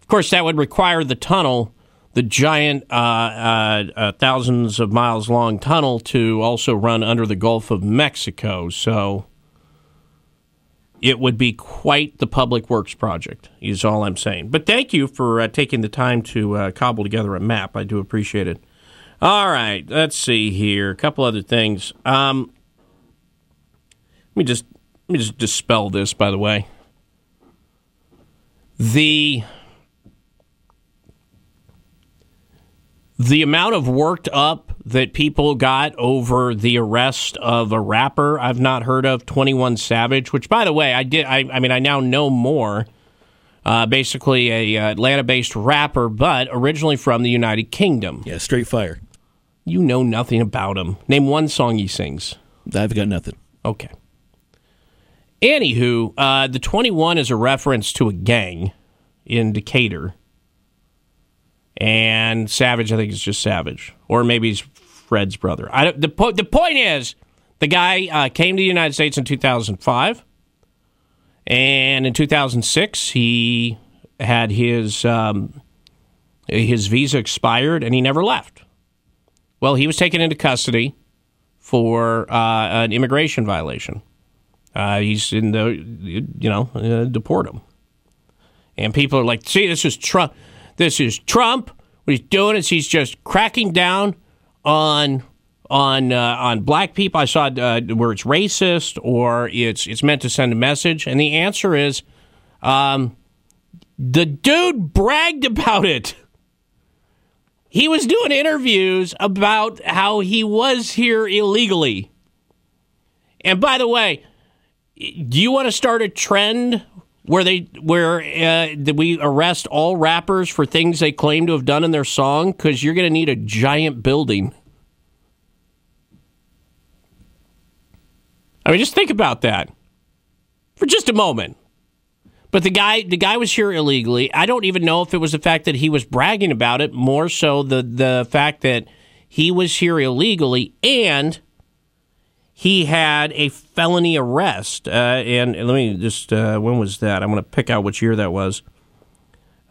Of course, that would require the tunnel, the giant, uh, uh, uh, thousands of miles long tunnel, to also run under the Gulf of Mexico. So it would be quite the public works project, is all I'm saying. But thank you for uh, taking the time to uh, cobble together a map. I do appreciate it. All right, let's see here. A couple other things. Um, let me just let me just dispel this. By the way, the the amount of worked up that people got over the arrest of a rapper I've not heard of, 21 Savage, which by the way, I did I, I mean I now know more. Uh, basically a uh, Atlanta-based rapper, but originally from the United Kingdom. Yeah, straight fire. You know nothing about him. Name one song he sings. I've got nothing. Okay. Anywho, uh, the 21 is a reference to a gang in Decatur. And Savage, I think, is just Savage. Or maybe he's Fred's brother. I the, po- the point is, the guy uh, came to the United States in 2005. And in 2006, he had his um, his visa expired and he never left. Well, he was taken into custody for uh, an immigration violation. Uh, he's in the, you know, uh, deport him. And people are like, see, this is Trump. This is Trump. What he's doing is he's just cracking down on on uh, on black people. I saw uh, where it's racist or it's it's meant to send a message, and the answer is, um, the dude bragged about it. He was doing interviews about how he was here illegally. And by the way, do you want to start a trend where they where uh, we arrest all rappers for things they claim to have done in their song? Because you're going to need a giant building. I mean, just think about that for just a moment. But the guy, the guy was here illegally. I don't even know if it was the fact that he was bragging about it, more so the the fact that he was here illegally and he had a felony arrest. Uh, and, let me just, uh, when was that? I'm going to pick out which year that was.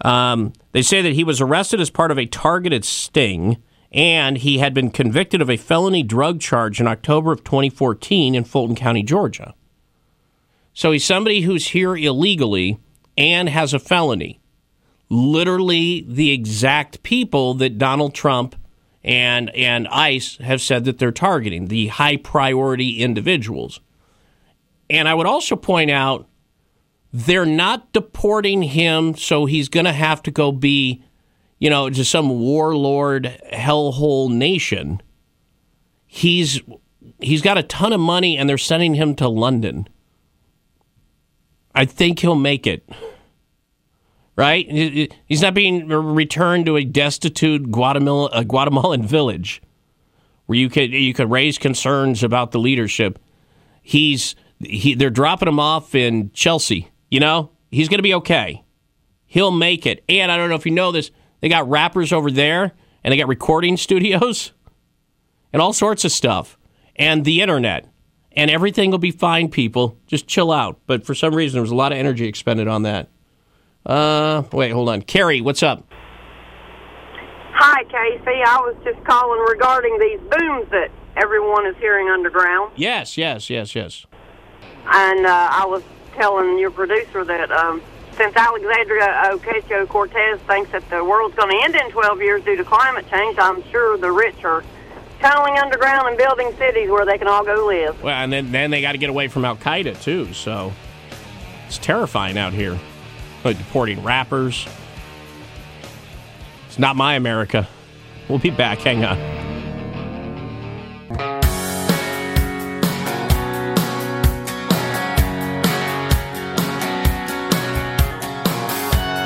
Um, they say that he was arrested as part of a targeted sting, and he had been convicted of a felony drug charge in October of 2014 in Fulton County, Georgia. So he's somebody who's here illegally and has a felony. Literally the exact people that Donald Trump and and ICE have said that they're targeting the high priority individuals. And I would also point out they're not deporting him so he's going to have to go be, you know, to some warlord hellhole nation. He's he's got a ton of money and they're sending him to London. I think he'll make it right? He's not being returned to a destitute Guatemala, a Guatemalan village where you could you could raise concerns about the leadership. He's he, they're dropping him off in Chelsea. You know, he's going to be okay. He'll make it. And I don't know if you know this, they got rappers over there, and they got recording *laughs* studios, and all sorts of stuff, and the internet, and everything will be fine. People, just chill out. But for some reason, there was a lot of energy expended on that. Uh, wait, hold on. Carrie, what's up? Hi, Casey. I was just calling regarding these booms that everyone is hearing underground. Yes, yes, yes, yes. And uh, I was telling your producer that um, since Alexandria Ocasio-Cortez thinks that the world's going to end in 12 years due to climate change, I'm sure the rich are tunneling underground and building cities where they can all go live. Well, and then, then they got to get away from Al Qaeda, too, so it's terrifying out here like deporting rappers. It's not my America. We'll be back. Hang on.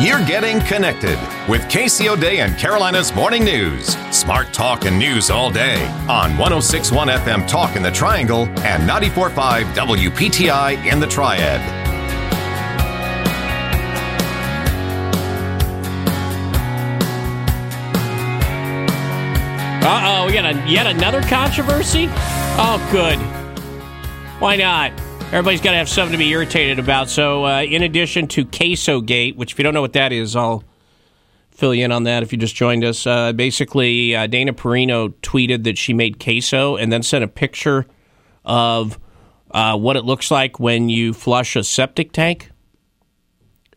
You're getting connected with Casey O'Day and Carolina's Morning News. Smart talk and news all day on 1061 FM Talk in the Triangle and 945 WPTI in the Triad. Uh oh, we got a, yet another controversy? Oh, good. Why not? Everybody's got to have something to be irritated about. So, uh, in addition to Queso Gate, which if you don't know what that is, I'll fill you in on that if you just joined us. Uh, basically, uh, Dana Perino tweeted that she made queso and then sent a picture of uh, what it looks like when you flush a septic tank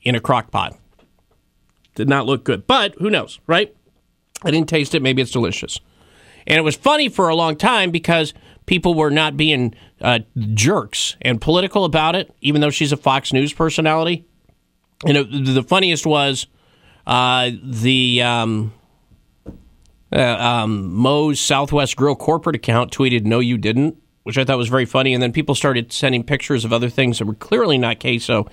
in a crock pot. Did not look good, but who knows, right? I didn't taste it. Maybe it's delicious. And it was funny for a long time because people were not being uh, jerks and political about it, even though she's a Fox News personality. And it, the funniest was uh, the um, uh, um, Moe's Southwest Grill corporate account tweeted, No, you didn't, which I thought was very funny. And then people started sending pictures of other things that were clearly not queso,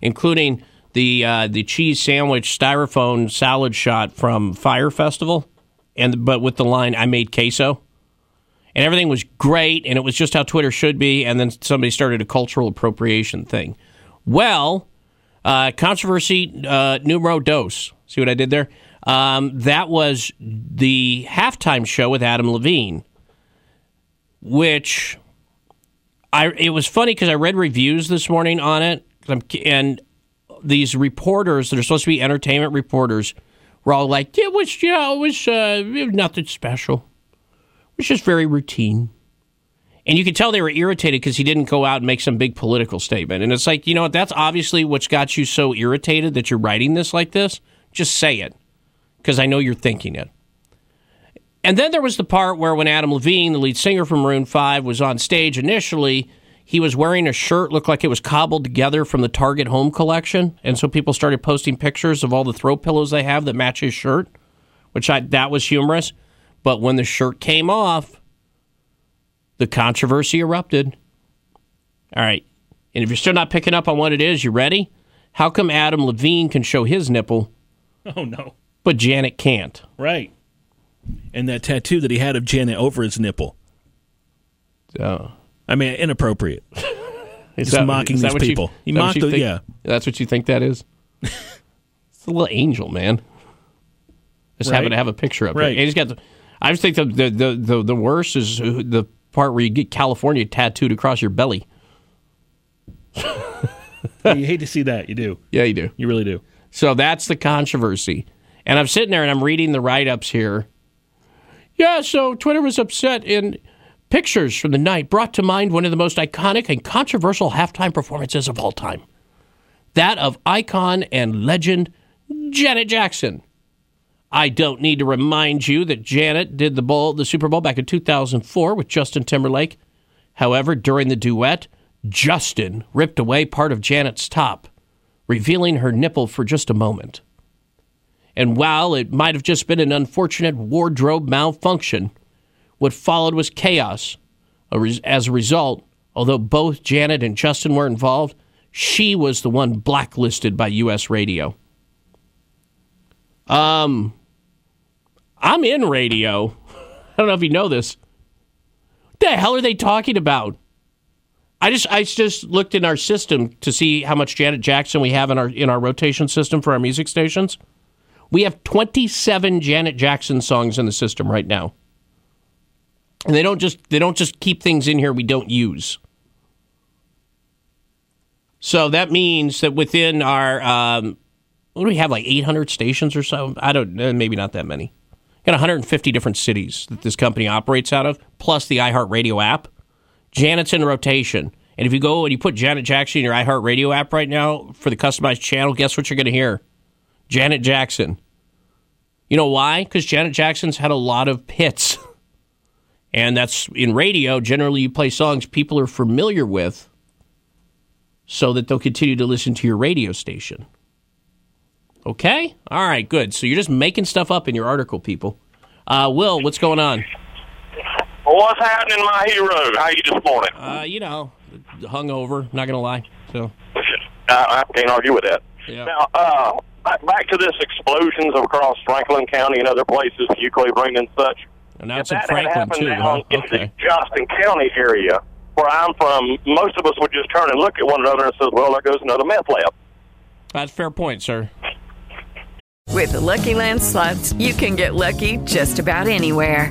including the, uh, the cheese sandwich styrofoam salad shot from Fyre Festival and but with the line "I made queso," and everything was great, and it was just how Twitter should be. And then somebody started a cultural appropriation thing. Well, Uh, controversy uh, numero dos. See what I did there? Um, that was the halftime show with Adam Levine, which I it was funny because I read reviews this morning on it, and these reporters that are supposed to be entertainment reporters were all like, "It was, you know, it was, uh, nothing special. It was just very routine." And you could tell they were irritated because he didn't go out and make some big political statement. And it's like, you know what? That's obviously what's got you so irritated that you're writing this like this. Just say it because I know you're thinking it. And then there was the part where when Adam Levine, the lead singer from Maroon 5, was on stage initially, he was wearing a shirt looked like it was cobbled together from the Target home collection. And so people started posting pictures of all the throw pillows they have that match his shirt, which I that was humorous. But when the shirt came off, the controversy erupted. All right. And if you're still not picking up on what it is, you ready? How come Adam Levine can show his nipple? *laughs* Oh, no. But Janet can't. Right. And that tattoo that he had of Janet over his nipple. Oh. I mean, inappropriate. *laughs* That- mocking these what you- people. he mocked you think- yeah. That's what you think that is? *laughs* it's a little angel, man. Just Right. happen to have a picture of Right. it. He's got the, I just think the, the, the, the, the worst is the part where you get California tattooed across your belly. you hate to see that. You do. *laughs* Yeah, you do. You really do. So that's the controversy. And I'm sitting there and I'm reading the write ups here. Yeah, so Twitter was upset and pictures from the night brought to mind one of the most iconic and controversial halftime performances of all time. That of icon and legend Janet Jackson. I don't need to remind you that Janet did the bowl, the Super Bowl back in 2004 with Justin Timberlake. However, during the duet, Justin ripped away part of Janet's top, revealing her nipple for just a moment. And while it might have just been an unfortunate wardrobe malfunction, what followed was chaos. As a result, although both Janet and Justin were involved, she was the one blacklisted by U.S. radio. Um, I'm in radio. *laughs* I don't know if you know this. What the hell are they talking about? I just I just looked in our system to see how much Janet Jackson we have in our in our rotation system for our music stations. We have 27 Janet Jackson songs in the system right now. And they don't just they don't just keep things in here we don't use. So that means that within our um, what do we have like 800 stations or so? I don't uh, maybe not that many. Got 150 different cities that this company operates out of, plus the iHeartRadio app. Janet's in rotation. And if you go and you put Janet Jackson in your iHeartRadio app right now for the customized channel, guess what you're going to hear? Janet Jackson. You know why? Because Janet Jackson's had a lot of hits. *laughs* And that's in radio. Generally, you play songs people are familiar with so that they'll continue to listen to your radio station. Okay? All right, good. So you're just making stuff up in your article, people. Uh, Will, what's going on? What's happening, my hero? How you this morning? Uh, you know, hungover, not going to lie. So, I, I can't argue with that. Yeah. Now, uh, back- to this explosions across Franklin County and other places, Fuquay Varina and such. And now If it's in that had Franklin, too. down Huh? in Okay. the Johnston County area, where I'm from, most of us would just turn and look at one another and say, "Well, there goes another meth lab." That's a fair point, sir. With the Lucky Land slots, you can get lucky just about anywhere.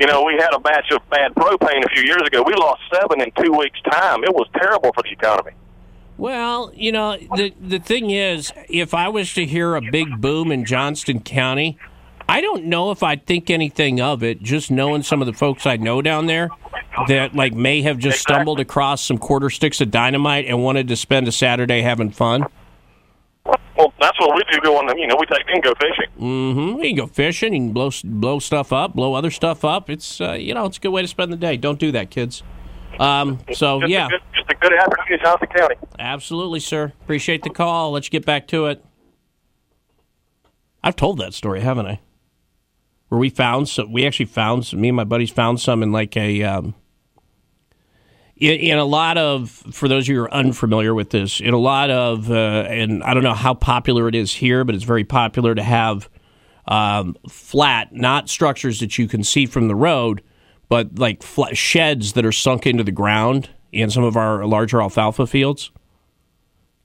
You know, we had a batch of bad propane a few years ago. We lost seven in two weeks' time. It was terrible for the economy. Well, you know, the the thing is, if I was to hear a big boom in Johnston County, I don't know if I'd think anything of it. Just knowing some of the folks I know down there that like may have just stumbled across some quarter sticks of dynamite and wanted to spend a Saturday having fun. Well, that's what we do going, you know, we take and go fishing. Mm-hmm. You can go fishing. You can blow blow stuff up, blow other stuff up. It's uh, you know, it's a good way to spend the day. Don't do that, kids. Um, so Just yeah, A good, just a good afternoon in Johnston County. absolutely, sir. Appreciate the call. Let's get back to it. I've told that story, haven't I? Where we found some, we actually found some, me and my buddies found some in like a, um, in, in a lot of, for those of you who are unfamiliar with this, in a lot of, uh, and I don't know how popular it is here, but it's very popular to have um, flat, not structures that you can see from the road, but like flat sheds that are sunk into the ground in some of our larger alfalfa fields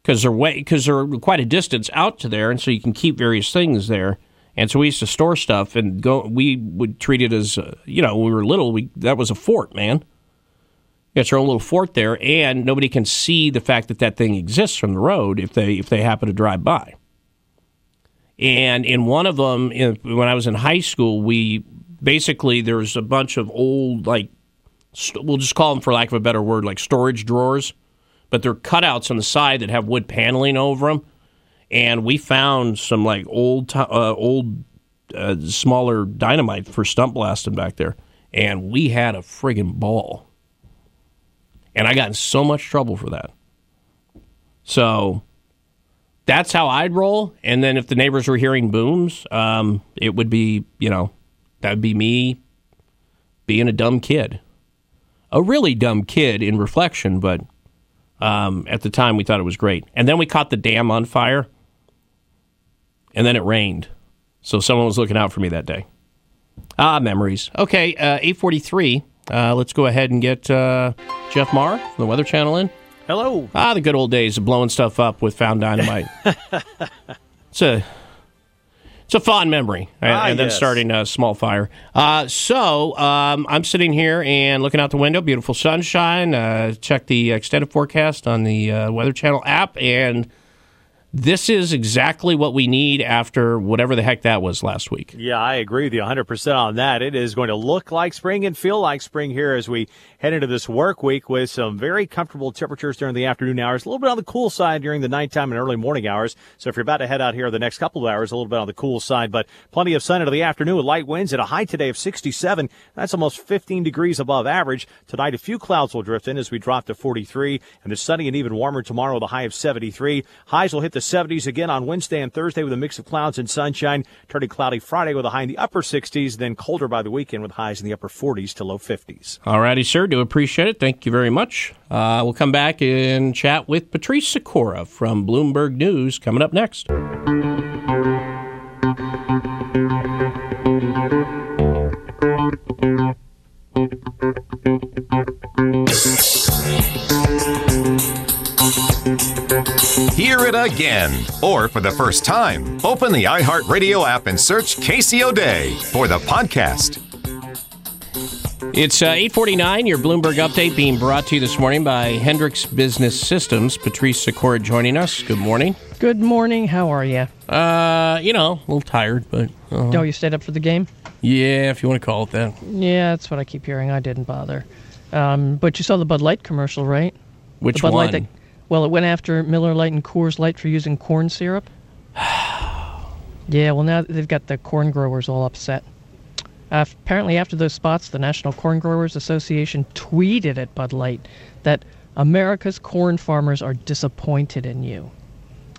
because they're way because they're quite a distance out to there, and so you can keep various things there. And so we used to store stuff and go. We would treat it as uh, you know when we were little. We that was a fort, man. It's our own little fort there, and nobody can see the fact that that thing exists from the road if they if they happen to drive by. And in one of them, in, when I was in high school, we basically there was a bunch of old like st- we'll just call them for lack of a better word like storage drawers, but they're cutouts on the side that have wood paneling over them. And we found some like old uh, old uh, smaller dynamite for stump blasting back there, and we had a friggin' ball. And I got in so much trouble for that. So that's how I'd roll. And then if the neighbors were hearing booms, um, it would be, you know, that would be me being a dumb kid. A really dumb kid in reflection, but um, at the time we thought it was great. And then we caught the dam on fire, and then it rained. So someone was looking out for me that day. Ah, memories. Okay, uh, 843. Uh, let's go ahead and get uh, Jeff Morrow from the Weather Channel in. Hello. Ah, the good old days of blowing stuff up with found dynamite. *laughs* it's a it's a fond memory, and, Ah, and then yes. starting a small fire. Uh, so um, I'm sitting here and looking out the window, beautiful sunshine. Uh, check the extended forecast on the uh, Weather Channel app, and this is exactly what we need after whatever the heck that was last week. Yeah, I agree with you 100% on that. It is going to look like spring and feel like spring here as we head into this work week with some very comfortable temperatures during the afternoon hours, a little bit on the cool side during the nighttime and early morning hours. So if you're about to head out here the next couple of hours, a little bit on the cool side, but plenty of sun into the afternoon with light winds at a high today of 67. That's almost 15 degrees above average. Tonight, a few clouds will drift in as we drop to 43 and the sunny and even warmer tomorrow with a high of 73. Highs will hit the 70s again on Wednesday and Thursday with a mix of clouds and sunshine, turning cloudy Friday with a high in the upper 60s, then colder by the weekend with highs in the upper 40s to low 50s. All righty, sir. Do appreciate it. Thank you very much. Uh, we'll come back and chat with Patrice Sikora from Bloomberg News coming up next. Again, or for the first time, open the iHeartRadio app and search KCO Day for the podcast. It's uh, 849, your Bloomberg update being brought to you this morning by Hendricks Business Systems. Patrice Sikora joining us. Good morning. Good morning. How are you? Uh, you know, a little tired, but uh, Oh, you stayed up for the game? yeah, if you want to call it that. Yeah, that's what I keep hearing. I didn't bother. Um, but you saw the Bud Light commercial, right? Which the Bud Light one? that- well, it went after Miller Lite and Coors Light for using corn syrup. *sighs* yeah, well, now they've got the corn growers all upset. Uh, apparently, after those spots, the National Corn Growers Association tweeted at Bud Light that America's corn farmers are disappointed in you.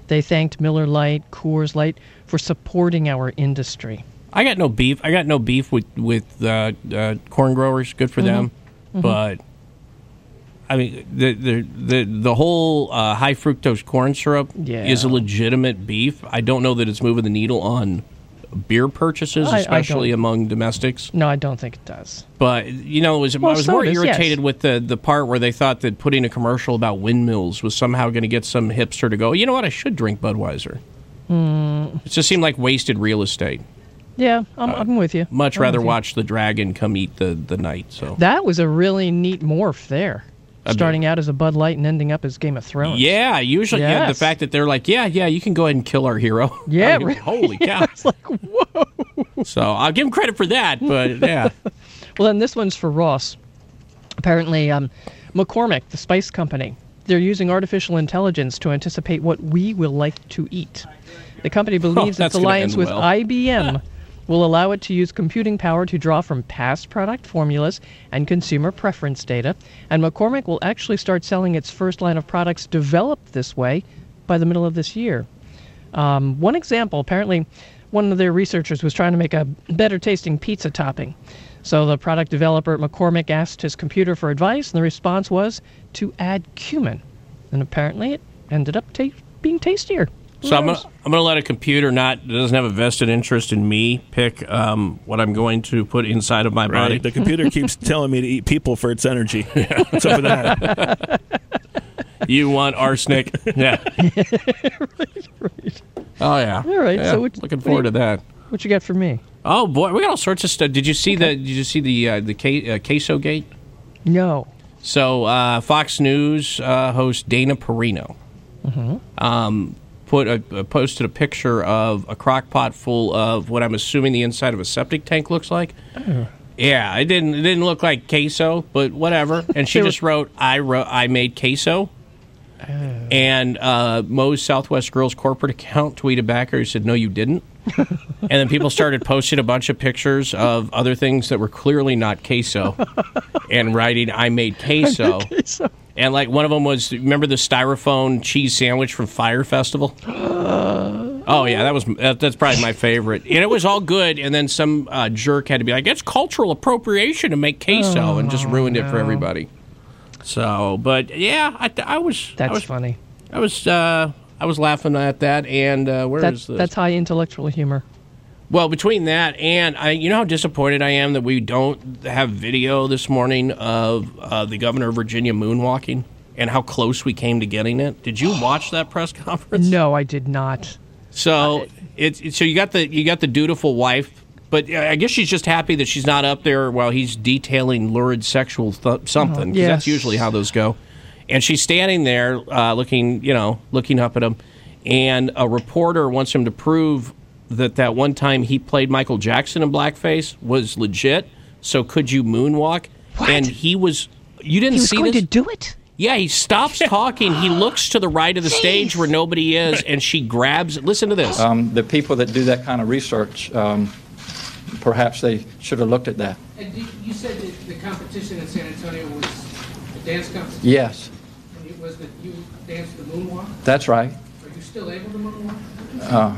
They thanked Miller Lite, Coors Light for supporting our industry. I got no beef. I got no beef with with uh, uh, corn growers. Good for them, Mhm. but I mean the the the, the whole uh, high fructose corn syrup is a legitimate beef. I don't know that it's moving the needle on beer purchases, I- I especially don't- among domestics. No, I don't think it does. But you know, it was, Well, I was more sodas, yes. irritated with the the part where they thought that putting a commercial about windmills was somehow going to get some hipster to go. You know what? I should drink Budweiser. Mm, It just seemed like wasted real estate. yeah, I'm, I'm with you. Uh, Much I'm rather watch the dragon come eat the the knight. So That was a really neat morph there. Starting out as a Bud Light and ending up as Game of Thrones. yeah, usually yeah, the fact that they're like, yeah, yeah, you can go ahead and kill our hero. *laughs* Yeah, I mean, really. holy *laughs* cow! it's like whoa. So I'll give him credit for that, but *laughs* yeah. Well, then this one's for Ross. Apparently, um, McCormick, the spice company, they're using artificial intelligence to anticipate what we will like to eat. The company believes Oh, its alliance end with well. IBM will allow it to use computing power to draw from past product formulas and consumer preference data. And McCormick will actually start selling its first line of products developed this way by the middle of this year. Um, one example, apparently, one of their researchers was trying to make a better tasting pizza topping. So the product developer at McCormick asked his computer for advice, and the response was to add cumin. And apparently it ended up ta- being tastier. So I'm gonna, I'm gonna let a computer not doesn't have a vested interest in me pick um, what I'm going to put inside of my body. Right. The computer *laughs* keeps telling me to eat people for its energy. *laughs* Yeah. What's up with that? *laughs* you want arsenic? Yeah. Oh yeah. All right, Yeah, so what- looking what forward to that. What you got for me? Oh boy, we got all sorts of stuff. Did you see the? Did you see the uh, the K, uh, queso gate? No. So uh, Fox News uh, host Dana Perino Mm-hmm. um, put a, uh, posted a picture of a crock pot full of what I'm assuming the inside of a septic tank looks like. Yeah, it didn't it didn't look like queso, but whatever. *laughs* And she just wrote, "I wrote, I made queso." And uh, Moe's Southwest Grill's corporate account tweeted back her. He said, "No, you didn't." *laughs* and then people started posting a bunch of pictures of other things that were clearly not queso, *laughs* and writing, "I made queso." queso. And like one of them was, remember the styrofoam cheese sandwich from Fyre Festival? *gasps* Oh yeah, that was that, that's probably my favorite, and it was all good. And then some uh, jerk had to be like, "It's cultural appropriation to make queso," and just ruined it for everybody. So, but yeah, I, I was That's I was, funny. I was uh, I was laughing at that, and uh, where is That's this? that's high intellectual humor. Well, between that and I, you know how disappointed I am that we don't have video this morning of uh, the governor of Virginia moonwalking and how close we came to getting it. Did you watch that press *laughs* conference? No, I did not. So it's it's- so you got the you got the dutiful wife, but I guess she's just happy that she's not up there while he's detailing lurid sexual th- something. 'cause that's yes. usually how those go. And she's standing there, uh, looking, you know, looking up at him, and a reporter wants him to prove that that one time he played Michael Jackson in blackface was legit. So could you moonwalk? What? And he was. You didn't He was see going this? to do it. Yeah, he stops *laughs* talking. He looks to the right of the stage where nobody is, and she grabs. Listen to this. Um, the people that do that kind of research, um, perhaps they should have looked at that. And you- you said that the competition in San Antonio was a dance competition? Yes, And it was that you danced the moonwalk? that's right. Are you still able to moonwalk? Uh,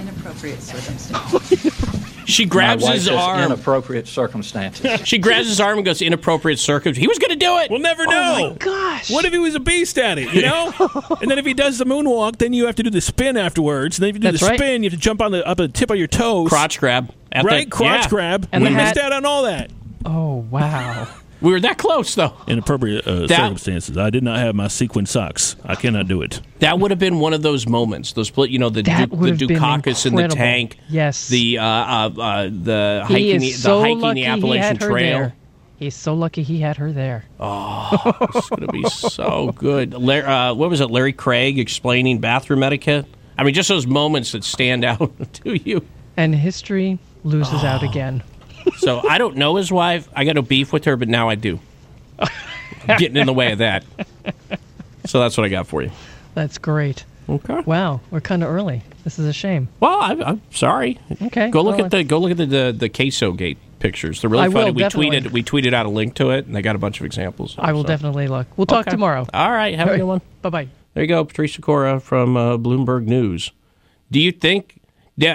Inappropriate *laughs* circumstances. She grabs my wife his says arm. Inappropriate circumstances. *laughs* She grabs his arm and goes inappropriate circumstances. He was going to do it. We'll never oh know. gosh. What if he was a beast at it, you *laughs* know? and then if he does the moonwalk, then you have to do the spin afterwards. And then if you do That's the right. spin, you have to jump on the up the tip of your toes. Crotch grab. At right? the- Crotch yeah. grab. And we missed out on all that. Oh wow. We were that close, though. Inappropriate uh, That- circumstances. I did not have my sequin socks. I cannot do it. That would have been one of those moments. Those split, you know, the That du- the Dukakis in the tank. Yes. The uh, uh, uh, the He hiking is the, so hiking lucky the he Appalachian had her Trail. there. He's so lucky he had her there. Oh, it's going to be so good. Larry, uh, what was it? Larry Craig explaining bathroom etiquette. I mean, just those moments that stand out *laughs* to you. And history loses Oh. out again. So I don't know his wife. I got no beef with her, but now I do. *laughs* Getting in the way of that. So that's what I got for you. That's great. Okay. Wow, we're kind of early. This is a shame. Well, I, I'm sorry. Okay. Go look well, at the go look at the the, the queso gate pictures. They're really I funny. will, we definitely. tweeted we tweeted out a link to it, and they got a bunch of examples. I will So- definitely look. We'll talk Okay. tomorrow. All right. Have a good one. Bye bye. There you go, Patrice Sikora from uh, Bloomberg News. Do you think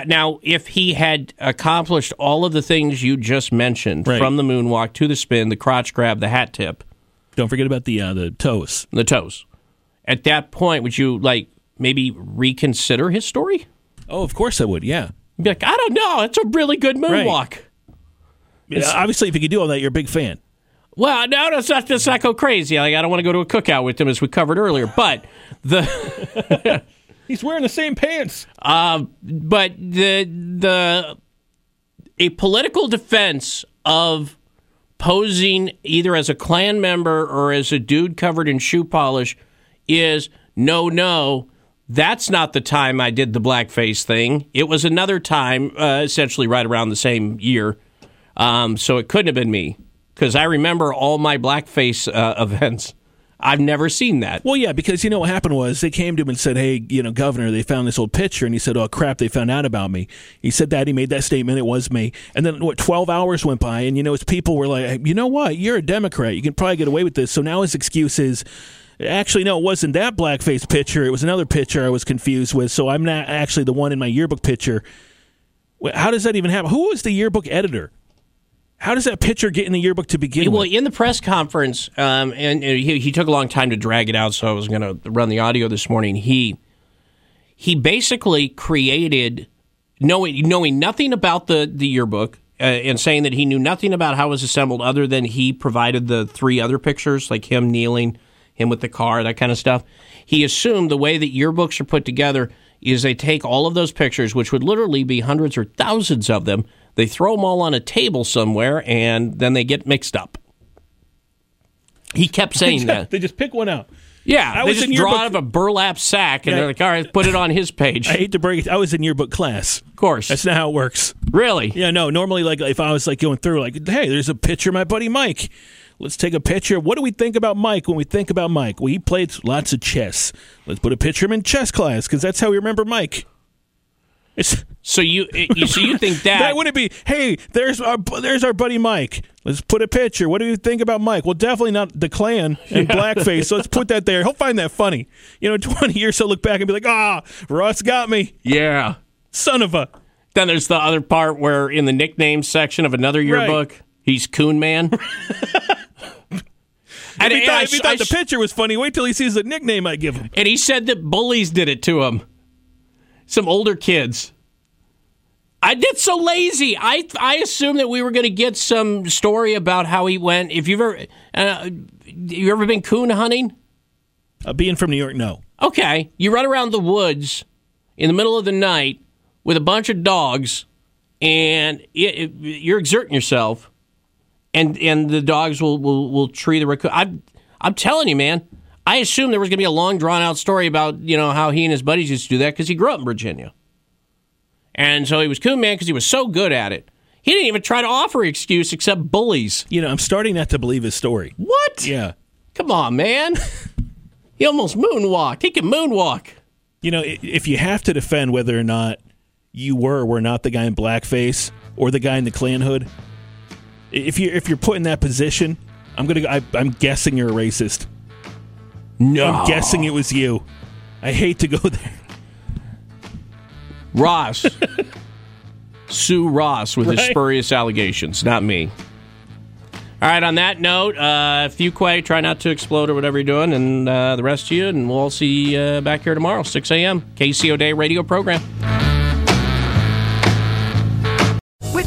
now, if he had accomplished all of the things you just mentioned, Right. from the moonwalk to the spin, the crotch grab, the hat tip, Don't forget about the uh, the toes. the toes, at that point, would you like maybe reconsider his story? Oh, of course I would. Yeah. Be like, I don't know, it's a really good moonwalk. Yeah, obviously, if you could do all that, you're a big fan. Well, no, let's not, let's not go crazy. Like, I don't want to go to a cookout with him, as we covered earlier. But the *laughs* He's wearing the same pants. Uh, but the the a political defense of posing either as a Klan member or as a dude covered in shoe polish is no, no. That's not the time I did the blackface thing. It was another time, uh, essentially right around the same year. Um, so it couldn't have been me because I remember all my blackface uh, events. I've never seen that. Well, yeah, because you know what happened was they came to him and said, "Hey, you know, Governor, they found this old picture," and he said, "Oh crap, they found out about me." He said that he made that statement. It was me, and then what? Twelve hours went by, and you know, his people were like, "You know what? You're a Democrat. You can probably get away with this." So now his excuse is. Actually, no, it wasn't that blackface picture. It was another picture I was confused with. So I'm not actually the one in my yearbook picture. How does that even happen? Who was the yearbook editor? How does that picture get in the yearbook to begin with? Well, with? in the press conference, um, and, and he, he took a long time to drag it out, so I was going to run the audio this morning. He he basically created knowing knowing nothing about the the yearbook uh, and saying that he knew nothing about how it was assembled, other than he provided the three other pictures, like him kneeling, him with the car, that kind of stuff. He assumed the way that yearbooks are put together is they take all of those pictures, which would literally be hundreds or thousands of them. They throw them all on a table somewhere, and then they get mixed up. He kept *laughs* saying that. they just pick one out. Yeah, I they was just in draw yearbook- out of a burlap sack, and Yeah. they're like, "All right, put it on his page." *laughs* I hate to break it. I was in yearbook class. Of course. That's not how it works. Really? Yeah, no. Normally, like if I was like going through, like, hey, there's a picture of my buddy Mike. Let's take a picture. What do we think about Mike when we think about Mike? Well, he played lots of chess. Let's put a picture of him in chess class because that's how we remember Mike. It's, So you, you so you think *laughs* that, that wouldn't be. Hey, there's our there's our buddy Mike. Let's put a picture. What do you think about Mike? Well, definitely not the Klan and Yeah. blackface. So let's put that there. He'll find that funny. You know, *laughs* 20 years he'll look back and be like, ah, Russ got me. Yeah. Son of a. Then there's the other part where in the nickname section of another yearbook, he's Coon Man. If *laughs* he and thought, I if he thought I the s- picture was funny, wait till he sees the nickname I give him. and he said that bullies did it to him. Some older kids. I did so lazy. I I assumed that we were going to get some story about how he went. If you've ever, uh, you ever been coon hunting? Uh, being from New York, no. Okay, you run around the woods in the middle of the night with a bunch of dogs, and it, it- you're exerting yourself, and and the dogs will will, will tree the raccoon. I'm I'm telling you, man. I assumed there was going to be a long drawn out story about you know how he and his buddies used to do that because he grew up in Virginia, and so he was coon man because he was so good at it. He didn't even try to offer an excuse except bullies. You know, I'm starting not to believe his story. What? Yeah. Come on, man. he almost moonwalked. He can moonwalk. You know, if you have to defend whether or not you were or were not the guy in blackface or the guy in the Klan hood, if you if you're put in that position, I'm gonna. I, I'm guessing you're a racist. No, I'm guessing it was you. I hate to go *laughs* there. Ross. *laughs* Sue Ross with his spurious allegations, not me. All right, on that note, uh, Fuquay, try not to explode or whatever you're doing, and uh, the rest of you, and we'll all see you uh, back here tomorrow, 6 a.m., KCO Day radio program.